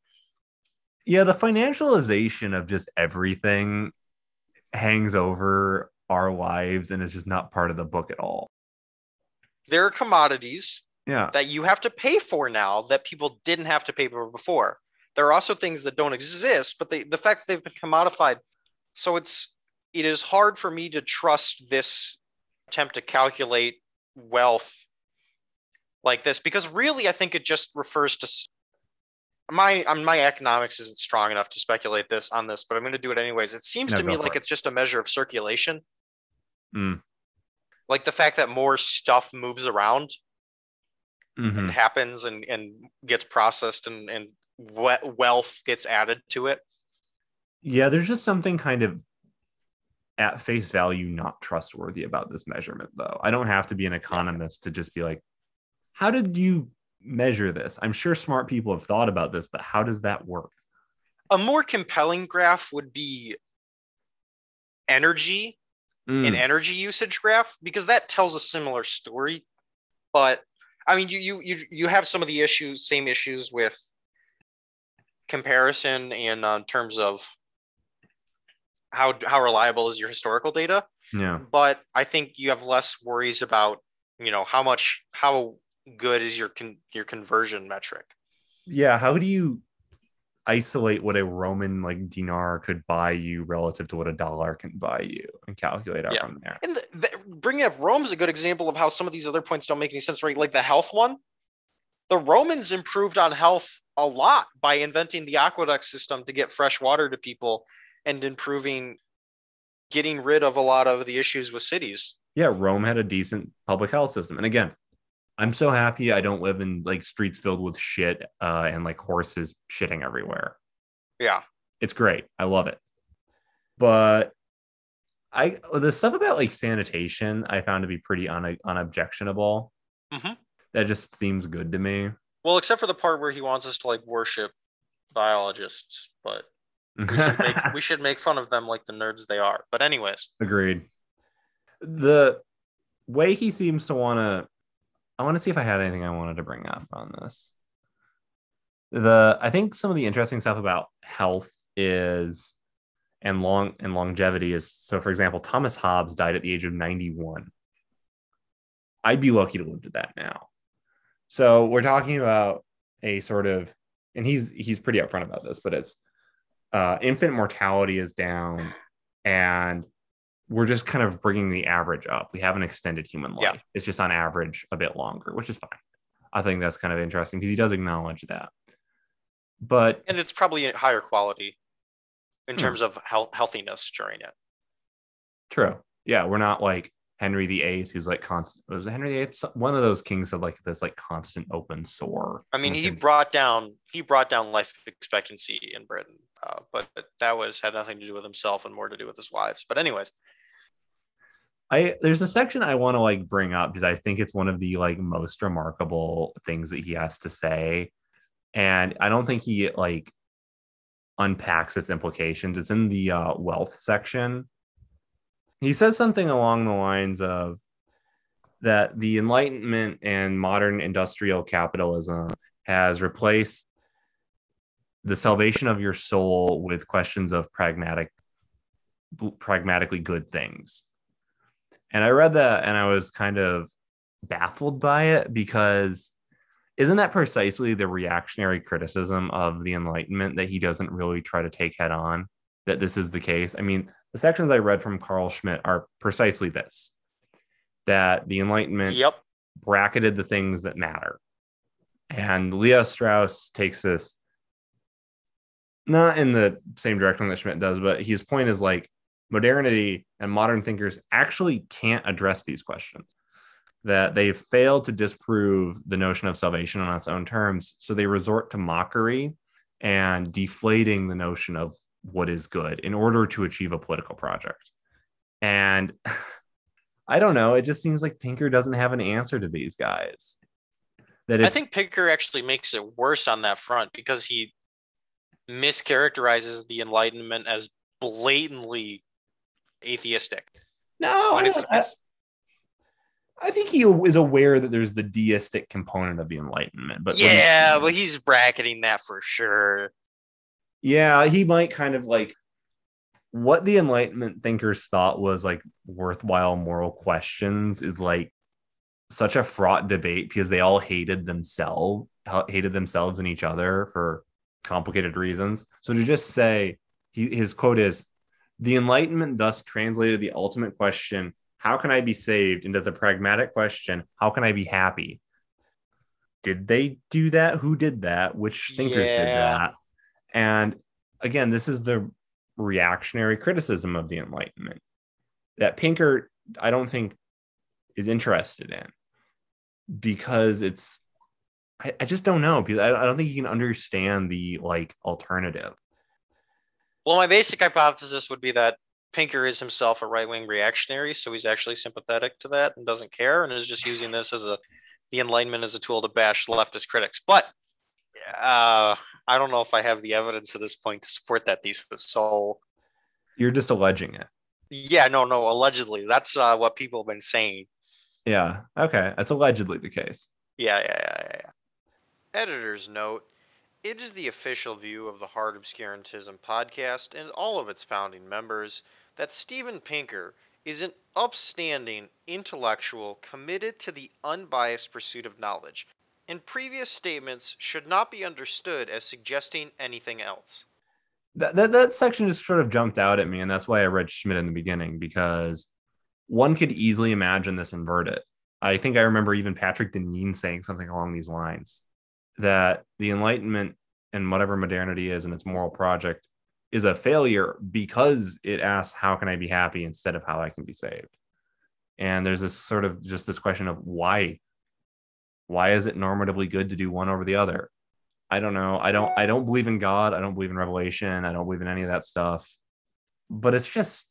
yeah, the financialization of just everything hangs over our lives and is just not part of the book at all there are commodities yeah. that you have to pay for now that people didn't have to pay for before. There are also things that don't exist, but they, the fact that they've been commodified, so it's it is hard for me to trust this attempt to calculate wealth like this because really I think it just refers to my um, my economics isn't strong enough to speculate this on this, but I'm going to do it anyways. It seems no, to me like it. it's just a measure of circulation. Mm like the fact that more stuff moves around mm-hmm. and happens and, and gets processed and, and wealth gets added to it. Yeah, there's just something kind of at face value not trustworthy about this measurement, though. I don't have to be an economist to just be like, how did you measure this? I'm sure smart people have thought about this, but how does that work? A more compelling graph would be energy mm. an energy usage graph because that tells a similar story. But I mean, you you you you have some of the issues, same issues with comparison and uh, in terms of how how reliable is your historical data. Yeah. But I think you have less worries about you know how much how good is your con- your conversion metric. Yeah. How do you isolate what a Roman like dinar could buy you relative to what a dollar can buy you and calculate out yeah. from there. And the, the, bringing up Rome is a good example of how some of these other points don't make any sense, right? Like the health one. The Romans improved on health a lot by inventing the aqueduct system to get fresh water to people and improving getting rid of a lot of the issues with cities. Yeah, Rome had a decent public health system. And again, I'm so happy I don't live in like streets filled with shit uh, and like horses shitting everywhere. Yeah. It's great. I love it. But I the stuff about like sanitation I found to be pretty un, unobjectionable. Mm-hmm. That just seems good to me. Well, except for the part where he wants us to like worship biologists, but we should, make, [laughs] we should make fun of them like the nerds they are. But anyways, agreed. The way he seems to want to I want to see if I had anything I wanted to bring up on this. The I think some of the interesting stuff about health is and long and longevity is so for example, Thomas Hobbes died at the age of 91. I'd be lucky to live to that now. So we're talking about a sort of and he's he's pretty upfront about this, but it's uh, infant mortality is down and we're just kind of bringing the average up. We have an extended human life. Yeah. It's just on average a bit longer, which is fine. I think that's kind of interesting because he does acknowledge that. But and it's probably higher quality in hmm. terms of health, healthiness during it. True. Yeah, we're not like Henry VIII, who's like constant. Was Henry VIII? One of those kings had like this like constant open sore. I mean, he brought down he brought down life expectancy in Britain, uh, but that was had nothing to do with himself and more to do with his wives. But anyways, I there's a section I want to like bring up because I think it's one of the like most remarkable things that he has to say, and I don't think he like unpacks its implications. It's in the uh, wealth section. He says something along the lines of that the Enlightenment and modern industrial capitalism has replaced the salvation of your soul with questions of pragmatic pragmatically good things and I read that and I was kind of baffled by it because isn't that precisely the reactionary criticism of the Enlightenment that he doesn't really try to take head on? That this is the case. I mean, the sections I read from Carl Schmitt are precisely this that the Enlightenment yep. bracketed the things that matter. And Leo Strauss takes this not in the same direction that Schmitt does, but his point is like modernity and modern thinkers actually can't address these questions. That they failed to disprove the notion of salvation on its own terms. So they resort to mockery and deflating the notion of what is good in order to achieve a political project. And [laughs] i don't know it just seems like pinker doesn't have an answer to these guys. That i think pinker actually makes it worse on that front because he mischaracterizes the enlightenment as blatantly atheistic. No, I, I, I, think he is aware that there's the deistic component of the Enlightenment, but yeah, but he's bracketing that for sure. Yeah, he might kind of like what the Enlightenment thinkers thought was like worthwhile moral questions is like such a fraught debate because they all hated themselves, hated themselves and each other for complicated reasons. So to just say he, his quote is the Enlightenment thus translated the ultimate question, how can I be saved, into the pragmatic question, how can I be happy? Did they do that? Who did that? Which thinkers yeah. did that? And again, this is the reactionary criticism of the Enlightenment that Pinker, I don't think, is interested in because it's, I, I just don't know because I, I don't think you can understand the like alternative. Well, my basic hypothesis would be that Pinker is himself a right wing reactionary, so he's actually sympathetic to that and doesn't care, and is just using this as a the Enlightenment as a tool to bash leftist critics. But uh, I don't know if I have the evidence at this point to support that thesis. So you're just alleging it. Yeah, no, no. Allegedly, that's uh, what people have been saying. Yeah. Okay, that's allegedly the case. Yeah, yeah, yeah, yeah. yeah. Editor's note. It is the official view of the Hard Obscurantism podcast and all of its founding members that Steven Pinker is an upstanding intellectual committed to the unbiased pursuit of knowledge, and previous statements should not be understood as suggesting anything else. That, that, that section just sort of jumped out at me, and that's why I read Schmitt in the beginning, because one could easily imagine this inverted. I think I remember even Patrick Deneen saying something along these lines that the Enlightenment and whatever modernity is and its moral project is a failure because it asks, How can I be happy instead of how I can be saved? And there's this sort of just this question of why. Why is it normatively good to do one over the other? I don't know. I don't I don't believe in God. I don't believe in revelation. I don't believe in any of that stuff. But it's just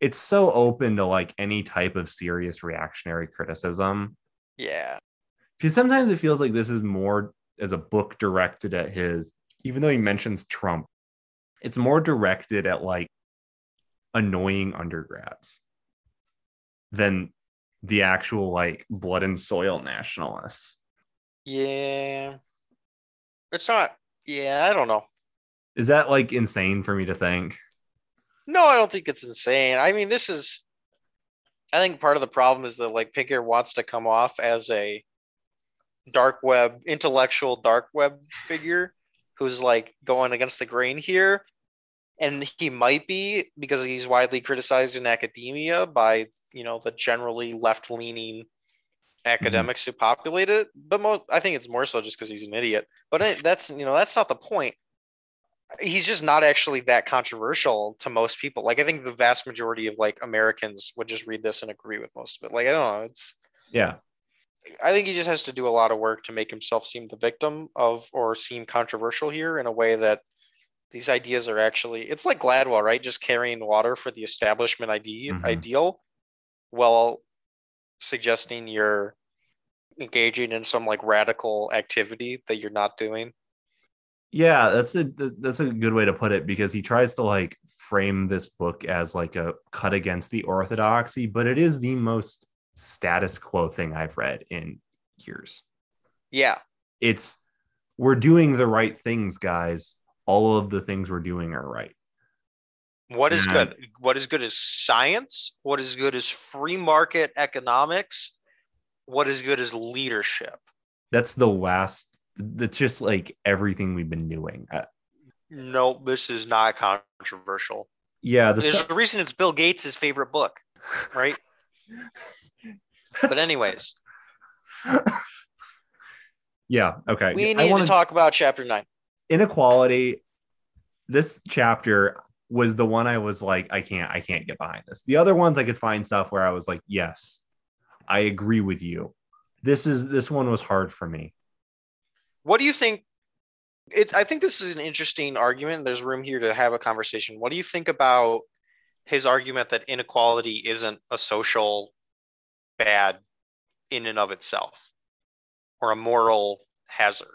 it's so open to like any type of serious reactionary criticism. Yeah because sometimes it feels like this is more as a book directed at his even though he mentions trump it's more directed at like annoying undergrads than the actual like blood and soil nationalists. Yeah. It's not yeah i don't know. Is that like insane for me to think? No i don't think it's insane. I mean this is i think part of the problem is that like Pinker wants to come off as a dark web intellectual dark web figure who's like going against the grain here. And he might be because he's widely criticized in academia by you know the generally left-leaning academics mm-hmm. who populate it. But i think it's more so just because he's an idiot. But that's you know that's not the point. He's just not actually that controversial to most people. Like i think the vast majority of like americans would just read this and agree with most of it. Like i don't know it's yeah i think he just has to do a lot of work to make himself seem the victim of or seem controversial here in a way that these ideas are actually it's like Gladwell, right? Just carrying water for the establishment ID mm-hmm. ideal while suggesting you're engaging in some like radical activity that you're not doing. Yeah, that's a that's a good way to put it because he tries to like frame this book as like a cut against the orthodoxy, but it is the most status quo thing I've read in years. Yeah. It's we're doing the right things, guys all of the things we're doing are right. What is and, good? What is good is science. What is good is free market economics. What is good is leadership. That's the last. That's just like everything we've been doing. Uh, no, this is not controversial. Yeah, the there's stuff- a reason it's Bill Gates' favorite book, right? [laughs] but [laughs] anyways. yeah. Okay. We need wanna... to talk about chapter nine inequality this chapter was the one I was like, I can't, I can't get behind this. The other ones I could find stuff where I was like, yes, I agree with you. This is this one was hard for me. What do you think? It's I think this is an interesting argument. There's room here to have a conversation. What do you think about his argument that inequality isn't a social bad in and of itself or a moral hazard?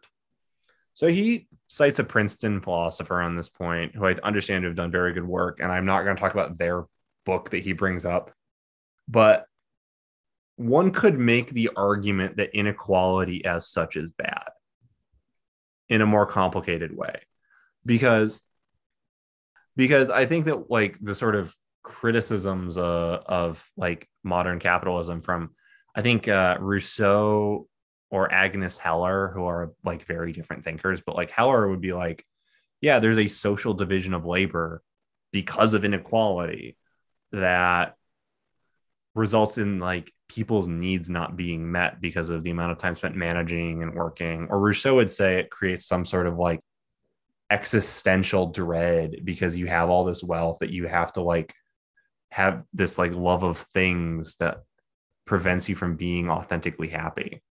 So he cites a Princeton philosopher on this point who I understand to have done very good work. And I'm not going to talk about their book that he brings up. But one could make the argument that inequality as such is bad in a more complicated way because because i think that like the sort of criticisms uh, of like modern capitalism from i think uh, rousseau or Agnes Heller, who are like very different thinkers, but like Heller would be like, yeah, there's a social division of labor because of inequality that results in like people's needs not being met because of the amount of time spent managing and working. Or Rousseau would say it creates some sort of like existential dread because you have all this wealth that you have to like have this like love of things that prevents you from being authentically happy.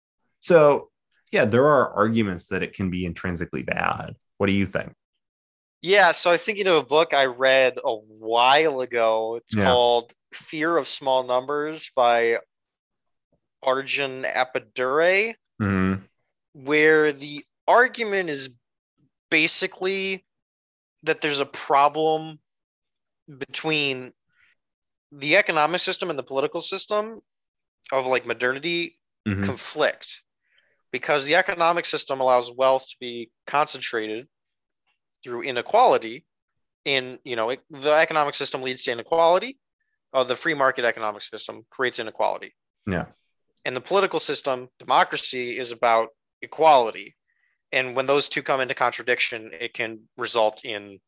So, yeah, there are arguments that it can be intrinsically bad. What do you think? Yeah, so I think you know a book I read a while ago. It's yeah. called Fear of Small Numbers by Arjun Appadurai, mm-hmm. where the argument is basically that there's a problem between the economic system and the political system of like modernity mm-hmm. conflict because the economic system allows wealth to be concentrated through inequality in you know it, the economic system leads to inequality uh, the free market economic system creates inequality. Yeah. And the political system democracy is about equality. And when those two come into contradiction it can result in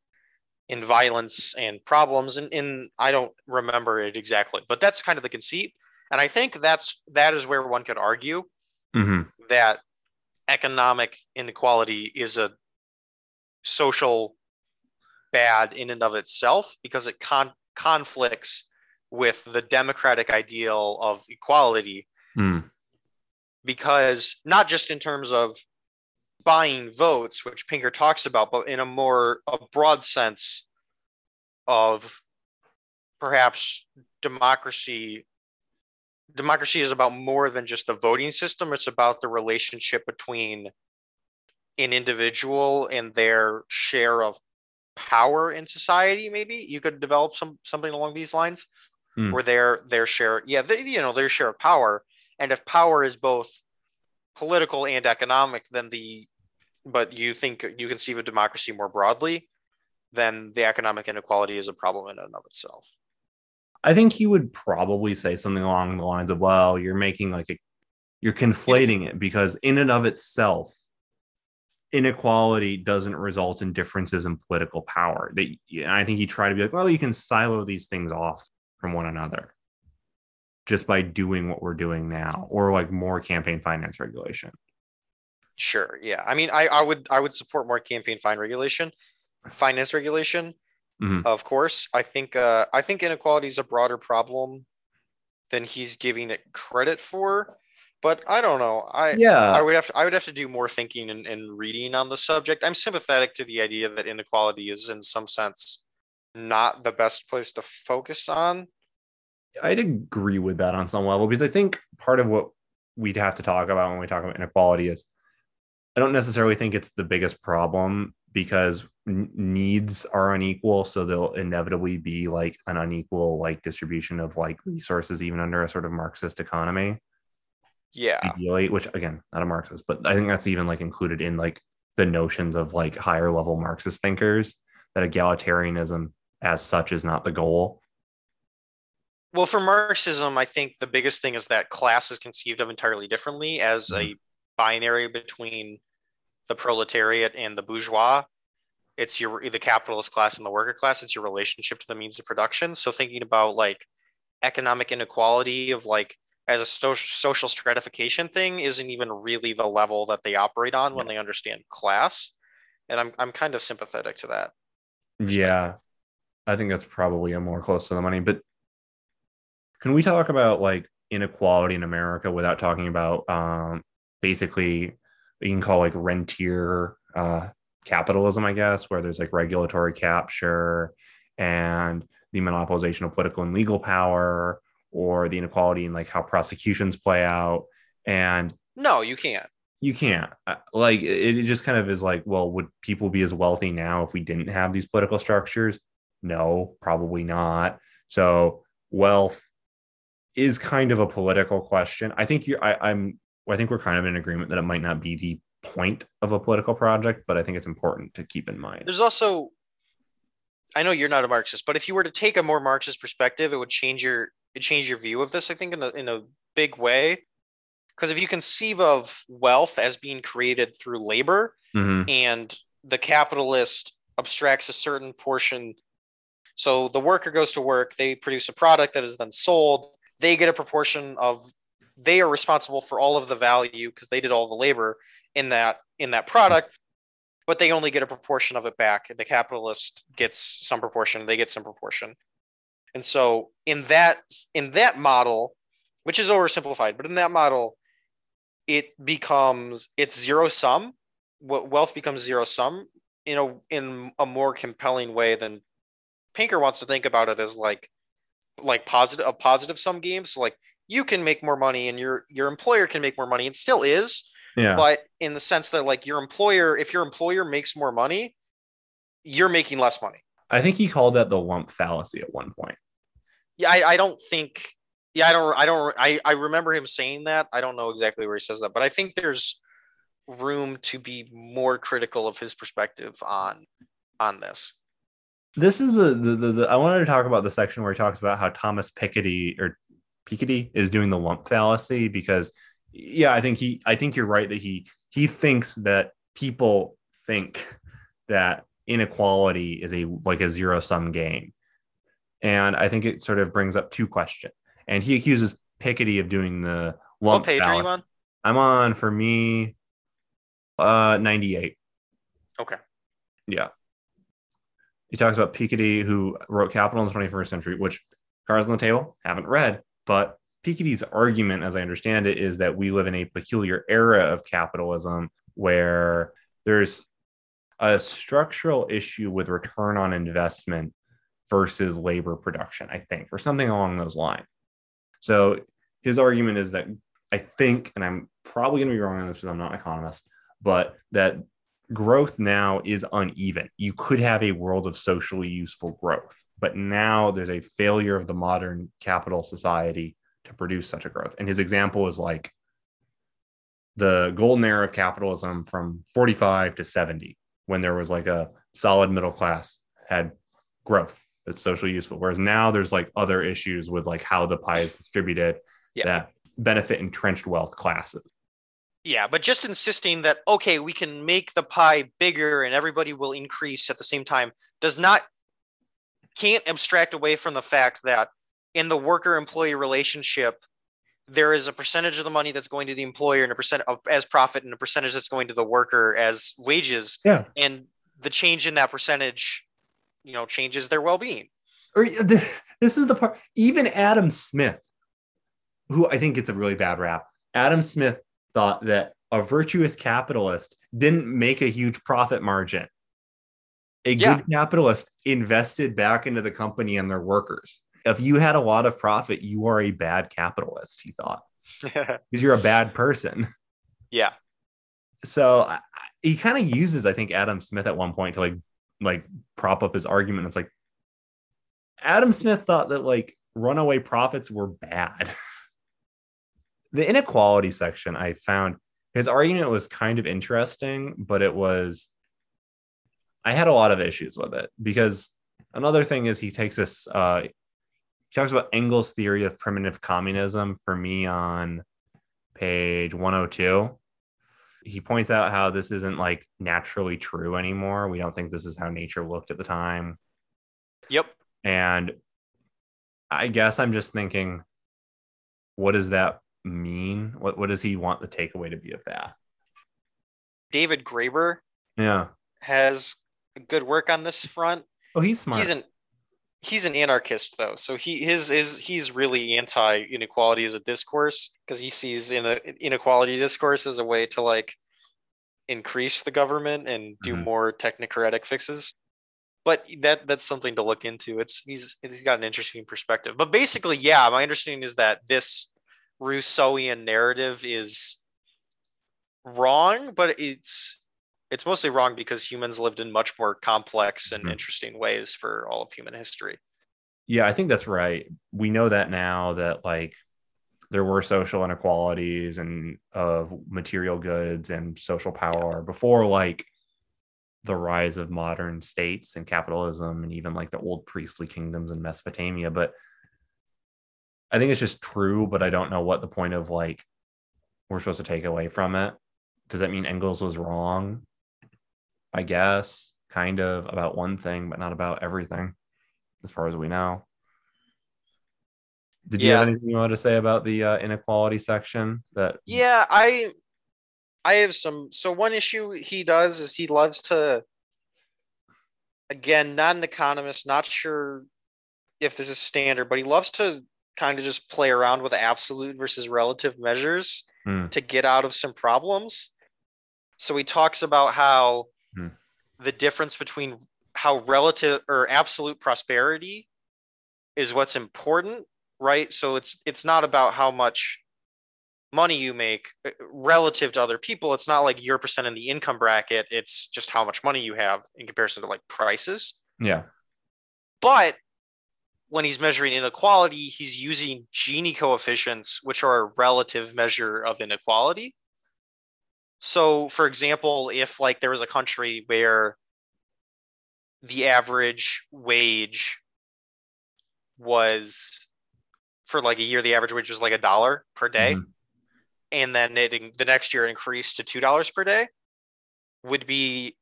in violence and problems and in i don't remember it exactly but that's kind of the conceit and i think that's that is where one could argue mm-hmm. that economic inequality is a social bad in and of itself because it con- conflicts with the democratic ideal of equality. Mm. Because not just in terms of buying votes, which Pinker talks about, but in a more a broad sense of perhaps democracy democracy is about more than just the voting system. It's about the relationship between an individual and their share of power in society. Maybe you could develop some something along these lines, mm. where their their share, yeah, they, you know, their share of power. And if power is both political and economic, then the but you think you conceive of democracy more broadly, then the economic inequality is a problem in and of itself. I think he would probably say something along the lines of, well, you're making like a, you're conflating it because in and of itself, inequality doesn't result in differences in political power. That I think he tried to be like, well, you can silo these things off from one another just by doing what we're doing now, or like more campaign finance regulation. Sure. Yeah. I mean, I, I would I would support more campaign fine regulation, finance regulation. Mm-hmm. Of course, I think uh, I think inequality is a broader problem than he's giving it credit for but I don't know. I yeah, I would have to, I would have to do more thinking and, and reading on the subject. I'm sympathetic to the idea that inequality is in some sense not the best place to focus on. I'd agree with that on some level because I think part of what we'd have to talk about when we talk about inequality is I don't necessarily think it's the biggest problem because needs are unequal so there'll inevitably be like an unequal like distribution of like resources even under a sort of marxist economy. Yeah. Ideally which again not a marxist but i think that's even like included in like the notions of like higher level marxist thinkers that egalitarianism as such is not the goal. Well for marxism i think the biggest thing is that class is conceived of entirely differently as mm-hmm. a binary between the proletariat and the bourgeois it's your the capitalist class and the worker class it's your relationship to the means of production. So thinking about like economic inequality of like as a social stratification thing isn't even really the level that they operate on when they understand class. And i'm, I'm kind of sympathetic to that yeah. I think that's probably a more close to the money. But can we talk about like inequality in america without talking about um, basically you can call like rentier uh, capitalism i guess where there's like regulatory capture and the monopolization of political and legal power or the inequality in like how prosecutions play out. And no you can't. You can't. Uh, like it, it just kind of is like well would people be as wealthy now if we didn't have these political structures? No probably not. So wealth is kind of a political question. I think you're I, i'm i think we're kind of in agreement that it might not be the point of a political project but i think it's important to keep in mind there's also i know you're not a marxist but if you were to take a more marxist perspective it would change your it changed your view of this, I think, in a, in a big way. Because if you conceive of wealth as being created through labor mm-hmm. and the capitalist abstracts a certain portion, so the worker goes to work, they produce a product that is then sold, they get a proportion of, they are responsible for all of the value because they did all the labor in that in that product but they only get a proportion of it back. The capitalist gets some proportion, they get some proportion. And so in that in that model, which is oversimplified, but in that model, it becomes it's zero sum. What Wealth becomes zero sum in a in a more compelling way than Pinker wants to think about it as like like positive a positive sum game. So like you can make more money and your your employer can make more money. It still is. Yeah. But in the sense that like your employer, if your employer makes more money, you're making less money. I think he called that the lump fallacy at one point. Yeah, I, I don't think. Yeah, I don't. I don't. I I remember him saying that. I don't know exactly where he says that, but I think there's room to be more critical of his perspective on on this. This is the, the, the, the I wanted to talk about the section where he talks about how Thomas Piketty or Piketty is doing the lump fallacy because yeah, I think he I think you're right that he he thinks that people think that inequality is a like a zero sum game and I think it sort of brings up two questions. And he accuses Piketty of doing the lump. What page are you on? I'm on for me, uh, 98. Okay. Yeah. He talks about Piketty, who wrote Capital in the 21st Century, which cards on the table haven't read, but Piketty's argument, as I understand it, is that we live in a peculiar era of capitalism where there's a structural issue with return on investment versus labor production, I think, or something along those lines. So his argument is that I think, and I'm probably going to be wrong on this because I'm not an economist, but that growth now is uneven. You could have a world of socially useful growth, but now there's a failure of the modern capital society to produce such a growth. And his example is like the golden era of capitalism from 45 to 70, when there was like a solid middle class had growth that's socially useful. Whereas now there's like other issues with like how the pie is distributed yeah. that benefit entrenched wealth classes. Yeah, but just insisting that okay, we can make the pie bigger and everybody will increase at the same time does not can't abstract away from the fact that in the worker employee relationship there is a percentage of the money that's going to the employer and a percent of, as profit and a percentage that's going to the worker as wages. Yeah. And the change in that percentage you know changes their well-being. Or this is the part even adam smith who i think gets a really bad rap. Adam smith thought that a virtuous capitalist didn't make a huge profit margin a yeah. good capitalist invested back into the company and their workers if you had a lot of profit, you are a bad capitalist, he thought, [laughs] because you're a bad person. Yeah. So I, he kind of uses, I think, Adam Smith at one point to like like prop up his argument. It's like Adam Smith thought that like runaway profits were bad. [laughs] the inequality section, I found his argument was kind of interesting, but it was I had a lot of issues with it because another thing is he takes this uh, he talks about Engels' theory of primitive communism for me on page 102. He points out how this isn't like naturally true anymore. We don't think this is how nature looked at the time. Yep. And I guess I'm just thinking, what does that mean? What what does he want the takeaway to be of that? David Graeber, yeah, has good work on this front. Oh, he's smart. He's an he's an anarchist though so he his is he's really anti inequality as a discourse because he sees in a inequality discourse as a way to like increase the government and do mm-hmm. more technocratic fixes but that that's something to look into it's he's he's got an interesting perspective but basically yeah my understanding is that this rousseauian narrative is wrong but it's it's mostly wrong because humans lived in much more complex and mm-hmm. interesting ways for all of human history. Yeah, I think that's right. We know that now that like there were social inequalities and of material goods and social power yeah. before like the rise of modern states and capitalism and even like the old priestly kingdoms in Mesopotamia. But I think it's just true, but I don't know what the point of like we're supposed to take away from it. Does that mean Engels was wrong? I guess, kind of about one thing, but not about everything, as far as we know. Did you yeah. have anything you wanted to say about the uh, inequality section? That yeah, I I have some. So one issue he does is he loves to, again, not an economist, not sure if this is standard, but he loves to kind of just play around with absolute versus relative measures mm. to get out of some problems. So he talks about how hmm. the difference between how relative or absolute prosperity is what's important, right? So it's it's not about how much money you make uh, relative to other people. It's not like your percent in the income bracket. It's just how much money you have in comparison to like prices. Yeah. But when he's measuring inequality, he's using Gini coefficients, which are a relative measure of inequality. So, for example, if like there was a country where the average wage was for like a year, the average wage was like a dollar per day, mm-hmm. and then it the next year increased to two dollars per day, would be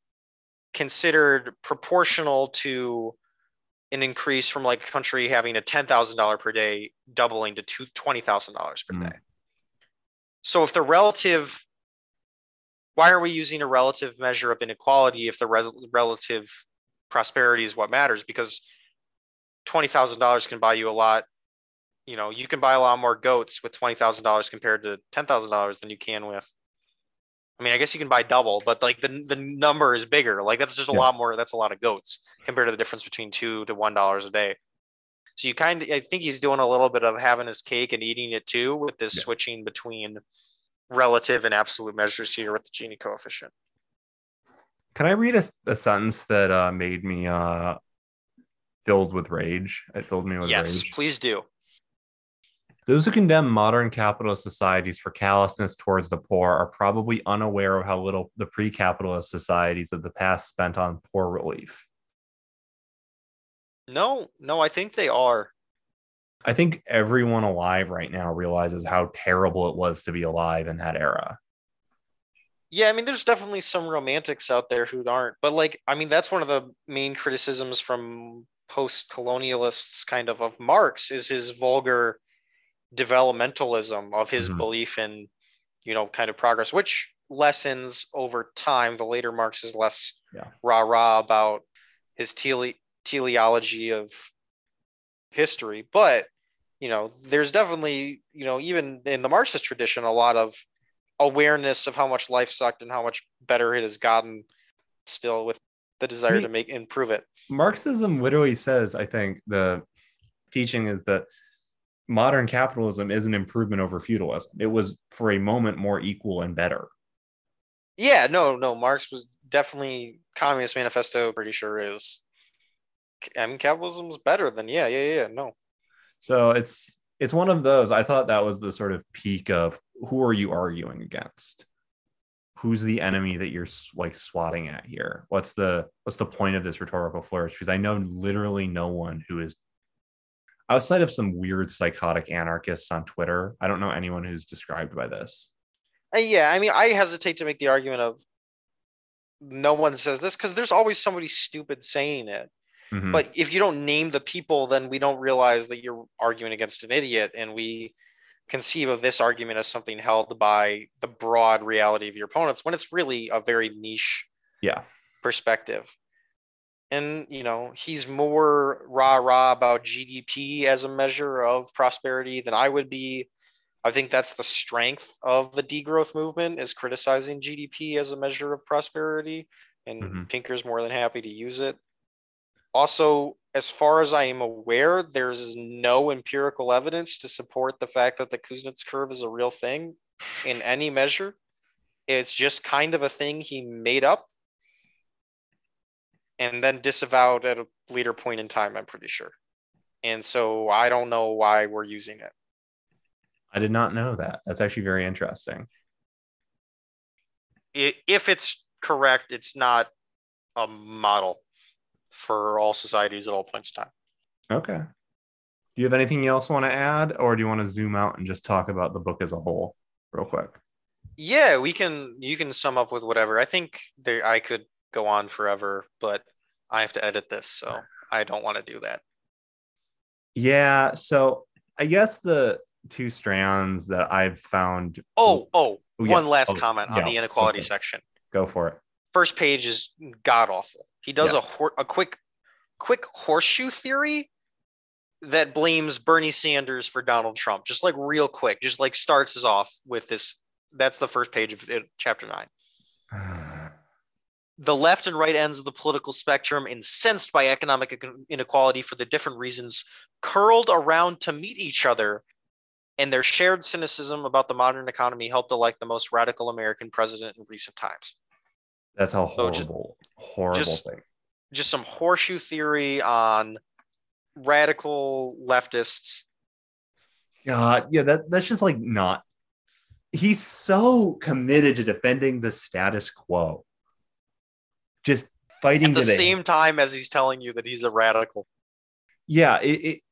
considered proportional to an increase from like a country having a ten thousand dollar per day doubling to two twenty thousand dollars per mm-hmm. day. So if the relative why are we using a relative measure of inequality if the res- relative prosperity is what matters? Because twenty thousand dollars can buy you a lot. You know, you can buy a lot more goats with twenty thousand dollars compared to ten thousand dollars than you can with. I mean, I guess you can buy double, but like the the number is bigger. Like that's just a yeah. lot more. That's a lot of goats compared to the difference between two to one dollars a day. So you kind of, I think he's doing a little bit of having his cake and eating it too with this yeah. switching between relative and absolute measures here with the Gini coefficient. Can I read a, a sentence that uh, made me uh, filled with rage? It filled me with yes, rage. please do. Those who condemn modern capitalist societies for callousness towards the poor are probably unaware of how little the pre capitalist societies of the past spent on poor relief. No, no, I think they are. I think everyone alive right now realizes how terrible it was to be alive in that era. Yeah, I mean, there's definitely some romantics out there who aren't, but like, I mean, that's one of the main criticisms from post-colonialists, kind of, of Marx is his vulgar developmentalism of his mm-hmm. belief in, you know, kind of progress, which lessens over time. The later Marx is less yeah. rah rah about his tele- teleology of history, but you know, there's definitely, you know, even in the Marxist tradition, a lot of awareness of how much life sucked and how much better it has gotten still with the desire I mean, to make improve it. Marxism literally says, I think the teaching is that modern capitalism is an improvement over feudalism. It was for a moment more equal and better. Yeah, no, no. Marx was definitely Communist Manifesto. Pretty sure is. I mean, capitalism is better than yeah, yeah, yeah. No. So it's it's one of those. I thought that was the sort of peak of who are you arguing against? Who's the enemy that you're like swatting at here? What's the what's the point of this rhetorical flourish? Because I know literally no one who is outside of some weird psychotic anarchists on Twitter. I don't know anyone who's described by this. Uh, yeah, I mean, I hesitate to make the argument of no one says this because there's always somebody stupid saying it. Mm-hmm. But if you don't name the people, then we don't realize that you're arguing against an idiot, and we conceive of this argument as something held by the broad reality of your opponents when it's really a very niche yeah perspective and you know he's more rah rah about gdp as a measure of prosperity than i would be i think that's the strength of the degrowth movement is criticizing gdp as a measure of prosperity and mm-hmm. pinker's more than happy to use it also as far as I am aware, there's no empirical evidence to support the fact that the Kuznets curve is a real thing in any measure. It's just kind of a thing he made up and then disavowed at a later point in time, I'm pretty sure. And so I don't know why we're using it. I did not know that. That's actually very interesting. If it's correct, it's not a model for all societies at all points in time. Okay. Do you have anything else you want to add, or do you want to zoom out and just talk about the book as a whole, real quick? Yeah, we can. You can sum up with whatever. I think there, I could go on forever, but I have to edit this, so I don't want to do that. Yeah. So I guess the two strands that I've found. Oh, oh, oh yeah. one last oh, comment on yeah. the inequality okay. section. Go for it. First page is god awful. He does yeah. a a quick quick horseshoe theory that blames Bernie Sanders for Donald Trump. Just like real quick, just like starts us off with this. That's the first page of it, chapter nine. [sighs] [sighs] the left and right ends of the political spectrum, incensed by economic inequality for the different reasons, curled around to meet each other, and their shared cynicism about the modern economy helped elect the most radical American president in recent times. That's a horrible, so just, horrible just, thing. Just some horseshoe theory on radical leftists. God, yeah, that that's just like not. He's so committed to defending the status quo. Just fighting at the same time as he's telling you that he's a radical. Yeah, it,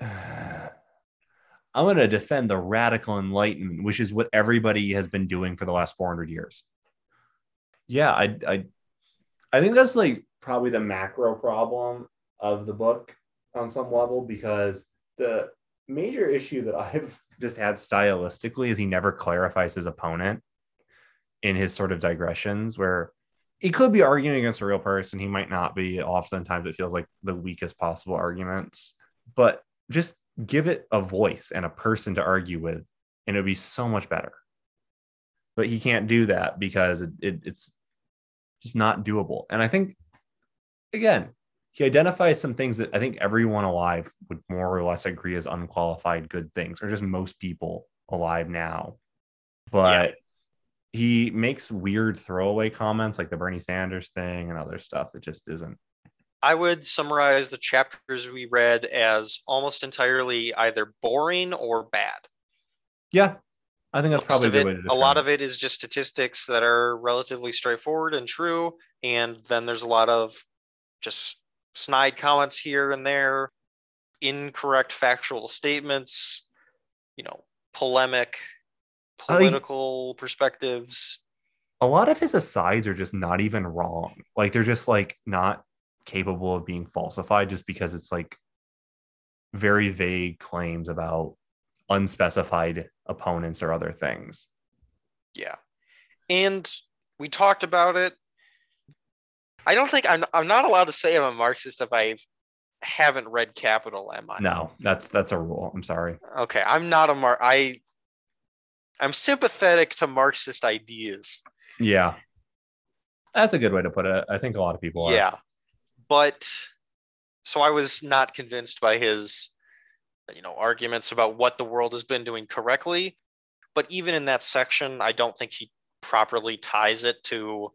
it [sighs] I'm going to defend the radical enlightenment, which is what everybody has been doing for the last 400 years yeah, I, I, I think that's like probably the macro problem of the book on some level because the major issue that I've [laughs] just had stylistically is he never clarifies his opponent in his sort of digressions where he could be arguing against a real person. He might not be. Oftentimes it feels like the weakest possible arguments, but just give it a voice and a person to argue with, and it'd be so much better. But he can't do that because it, it, it's just not doable. And I think, again, he identifies some things that I think everyone alive would more or less agree as unqualified good things, or just most people alive now. But yeah. He makes weird throwaway comments like the Bernie Sanders thing and other stuff that just isn't. I would summarize the chapters we read as almost entirely either boring or bad. Yeah, I think that's Most probably it, a lot of it is just statistics that are relatively straightforward and true, and then there's a lot of just snide comments here and there, incorrect factual statements, you know, polemic, Oh, political I, perspectives. A a lot of his asides are just not even wrong. Like they're just like not capable of being falsified just because it's like very vague claims about unspecified opponents or other things. Yeah. And we talked about it. I don't think I'm I'm not allowed to say I'm a Marxist if I haven't read Capital, am I? No, that's that's a rule. I'm sorry. Okay, I'm not a Mar I I'm sympathetic to Marxist ideas. Yeah. That's a good way to put it. I think a lot of people are. Yeah. But so I was not convinced by his you know arguments about what the world has been doing correctly but even in that section i don't think he properly ties it to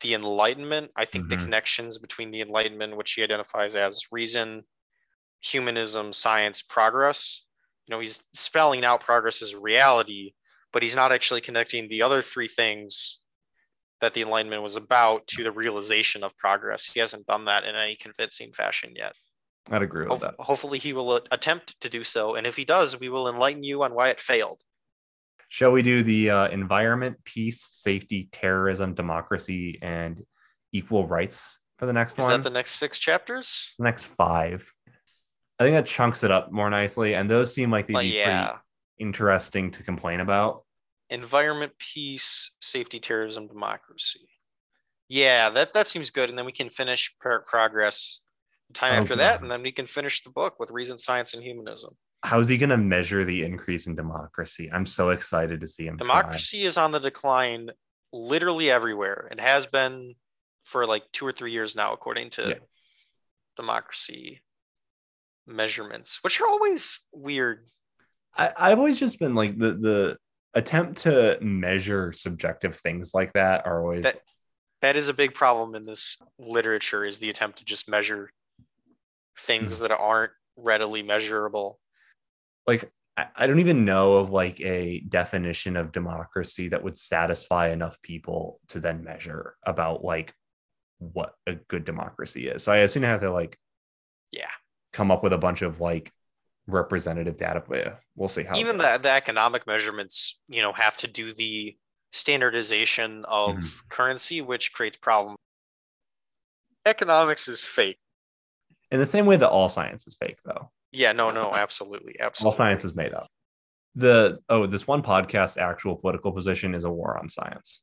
the enlightenment i think mm-hmm. the connections between the enlightenment which he identifies as reason humanism science progress you know he's spelling out progress as reality but he's not actually connecting the other three things that the enlightenment was about to the realization of progress he hasn't done that in any convincing fashion yet I'd agree with Ho- that. Hopefully, he will attempt to do so, and if he does, we will enlighten you on why it failed. Shall we do the uh, environment, peace, safety, terrorism, democracy, and equal rights for the next Is one? Is that the next six chapters? The next five. I think that chunks it up more nicely, and those seem like they'd be yeah. pretty interesting to complain about. Environment, peace, safety, terrorism, democracy. Yeah, that that seems good, and then we can finish progress time oh, after that, and then we can finish the book with reason, science, and humanism. How is he going to measure the increase in democracy? I'm so excited to see him. Democracy try. is on the decline literally everywhere. It has been for like two or three years now, according to yeah. democracy measurements, which are always weird. I, I've always just been like the the attempt to measure subjective things like that are always that, that is a big problem in this literature is the attempt to just measure things mm-hmm. that aren't readily measurable. Like I don't even know of like a definition of democracy that would satisfy enough people to then measure about like what a good democracy is. So I assume I have to like yeah come up with a bunch of like representative data. But we'll see how even the, the economic measurements, you know, have to do the standardization of mm-hmm. currency, which creates problems. Economics is fake in the same way that all science is fake, though. Yeah, no, no, absolutely, absolutely. All science is made up. The oh, this one podcast actual political position is a war on science.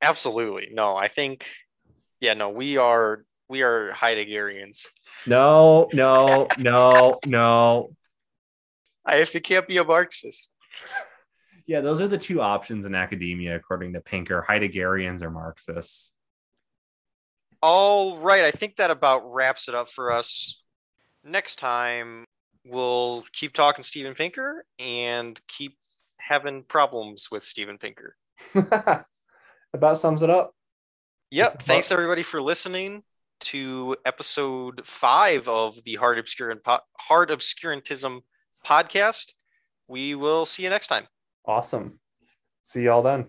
Absolutely, no. I think, yeah, no, we are we are Heideggerians. No, no, no, no. I if you can't be a Marxist. Yeah, those are the two options in academia, according to Pinker: Heideggerians or Marxists. All right, I think that about wraps it up for us. Next time, we'll keep talking Steven Pinker and keep having problems with Steven Pinker. [laughs] about sums it up. Yep. Thanks everybody for listening to episode five of the Hard Obscurant po- Hard Obscurantism podcast. We will see you next time. Awesome. See y'all then.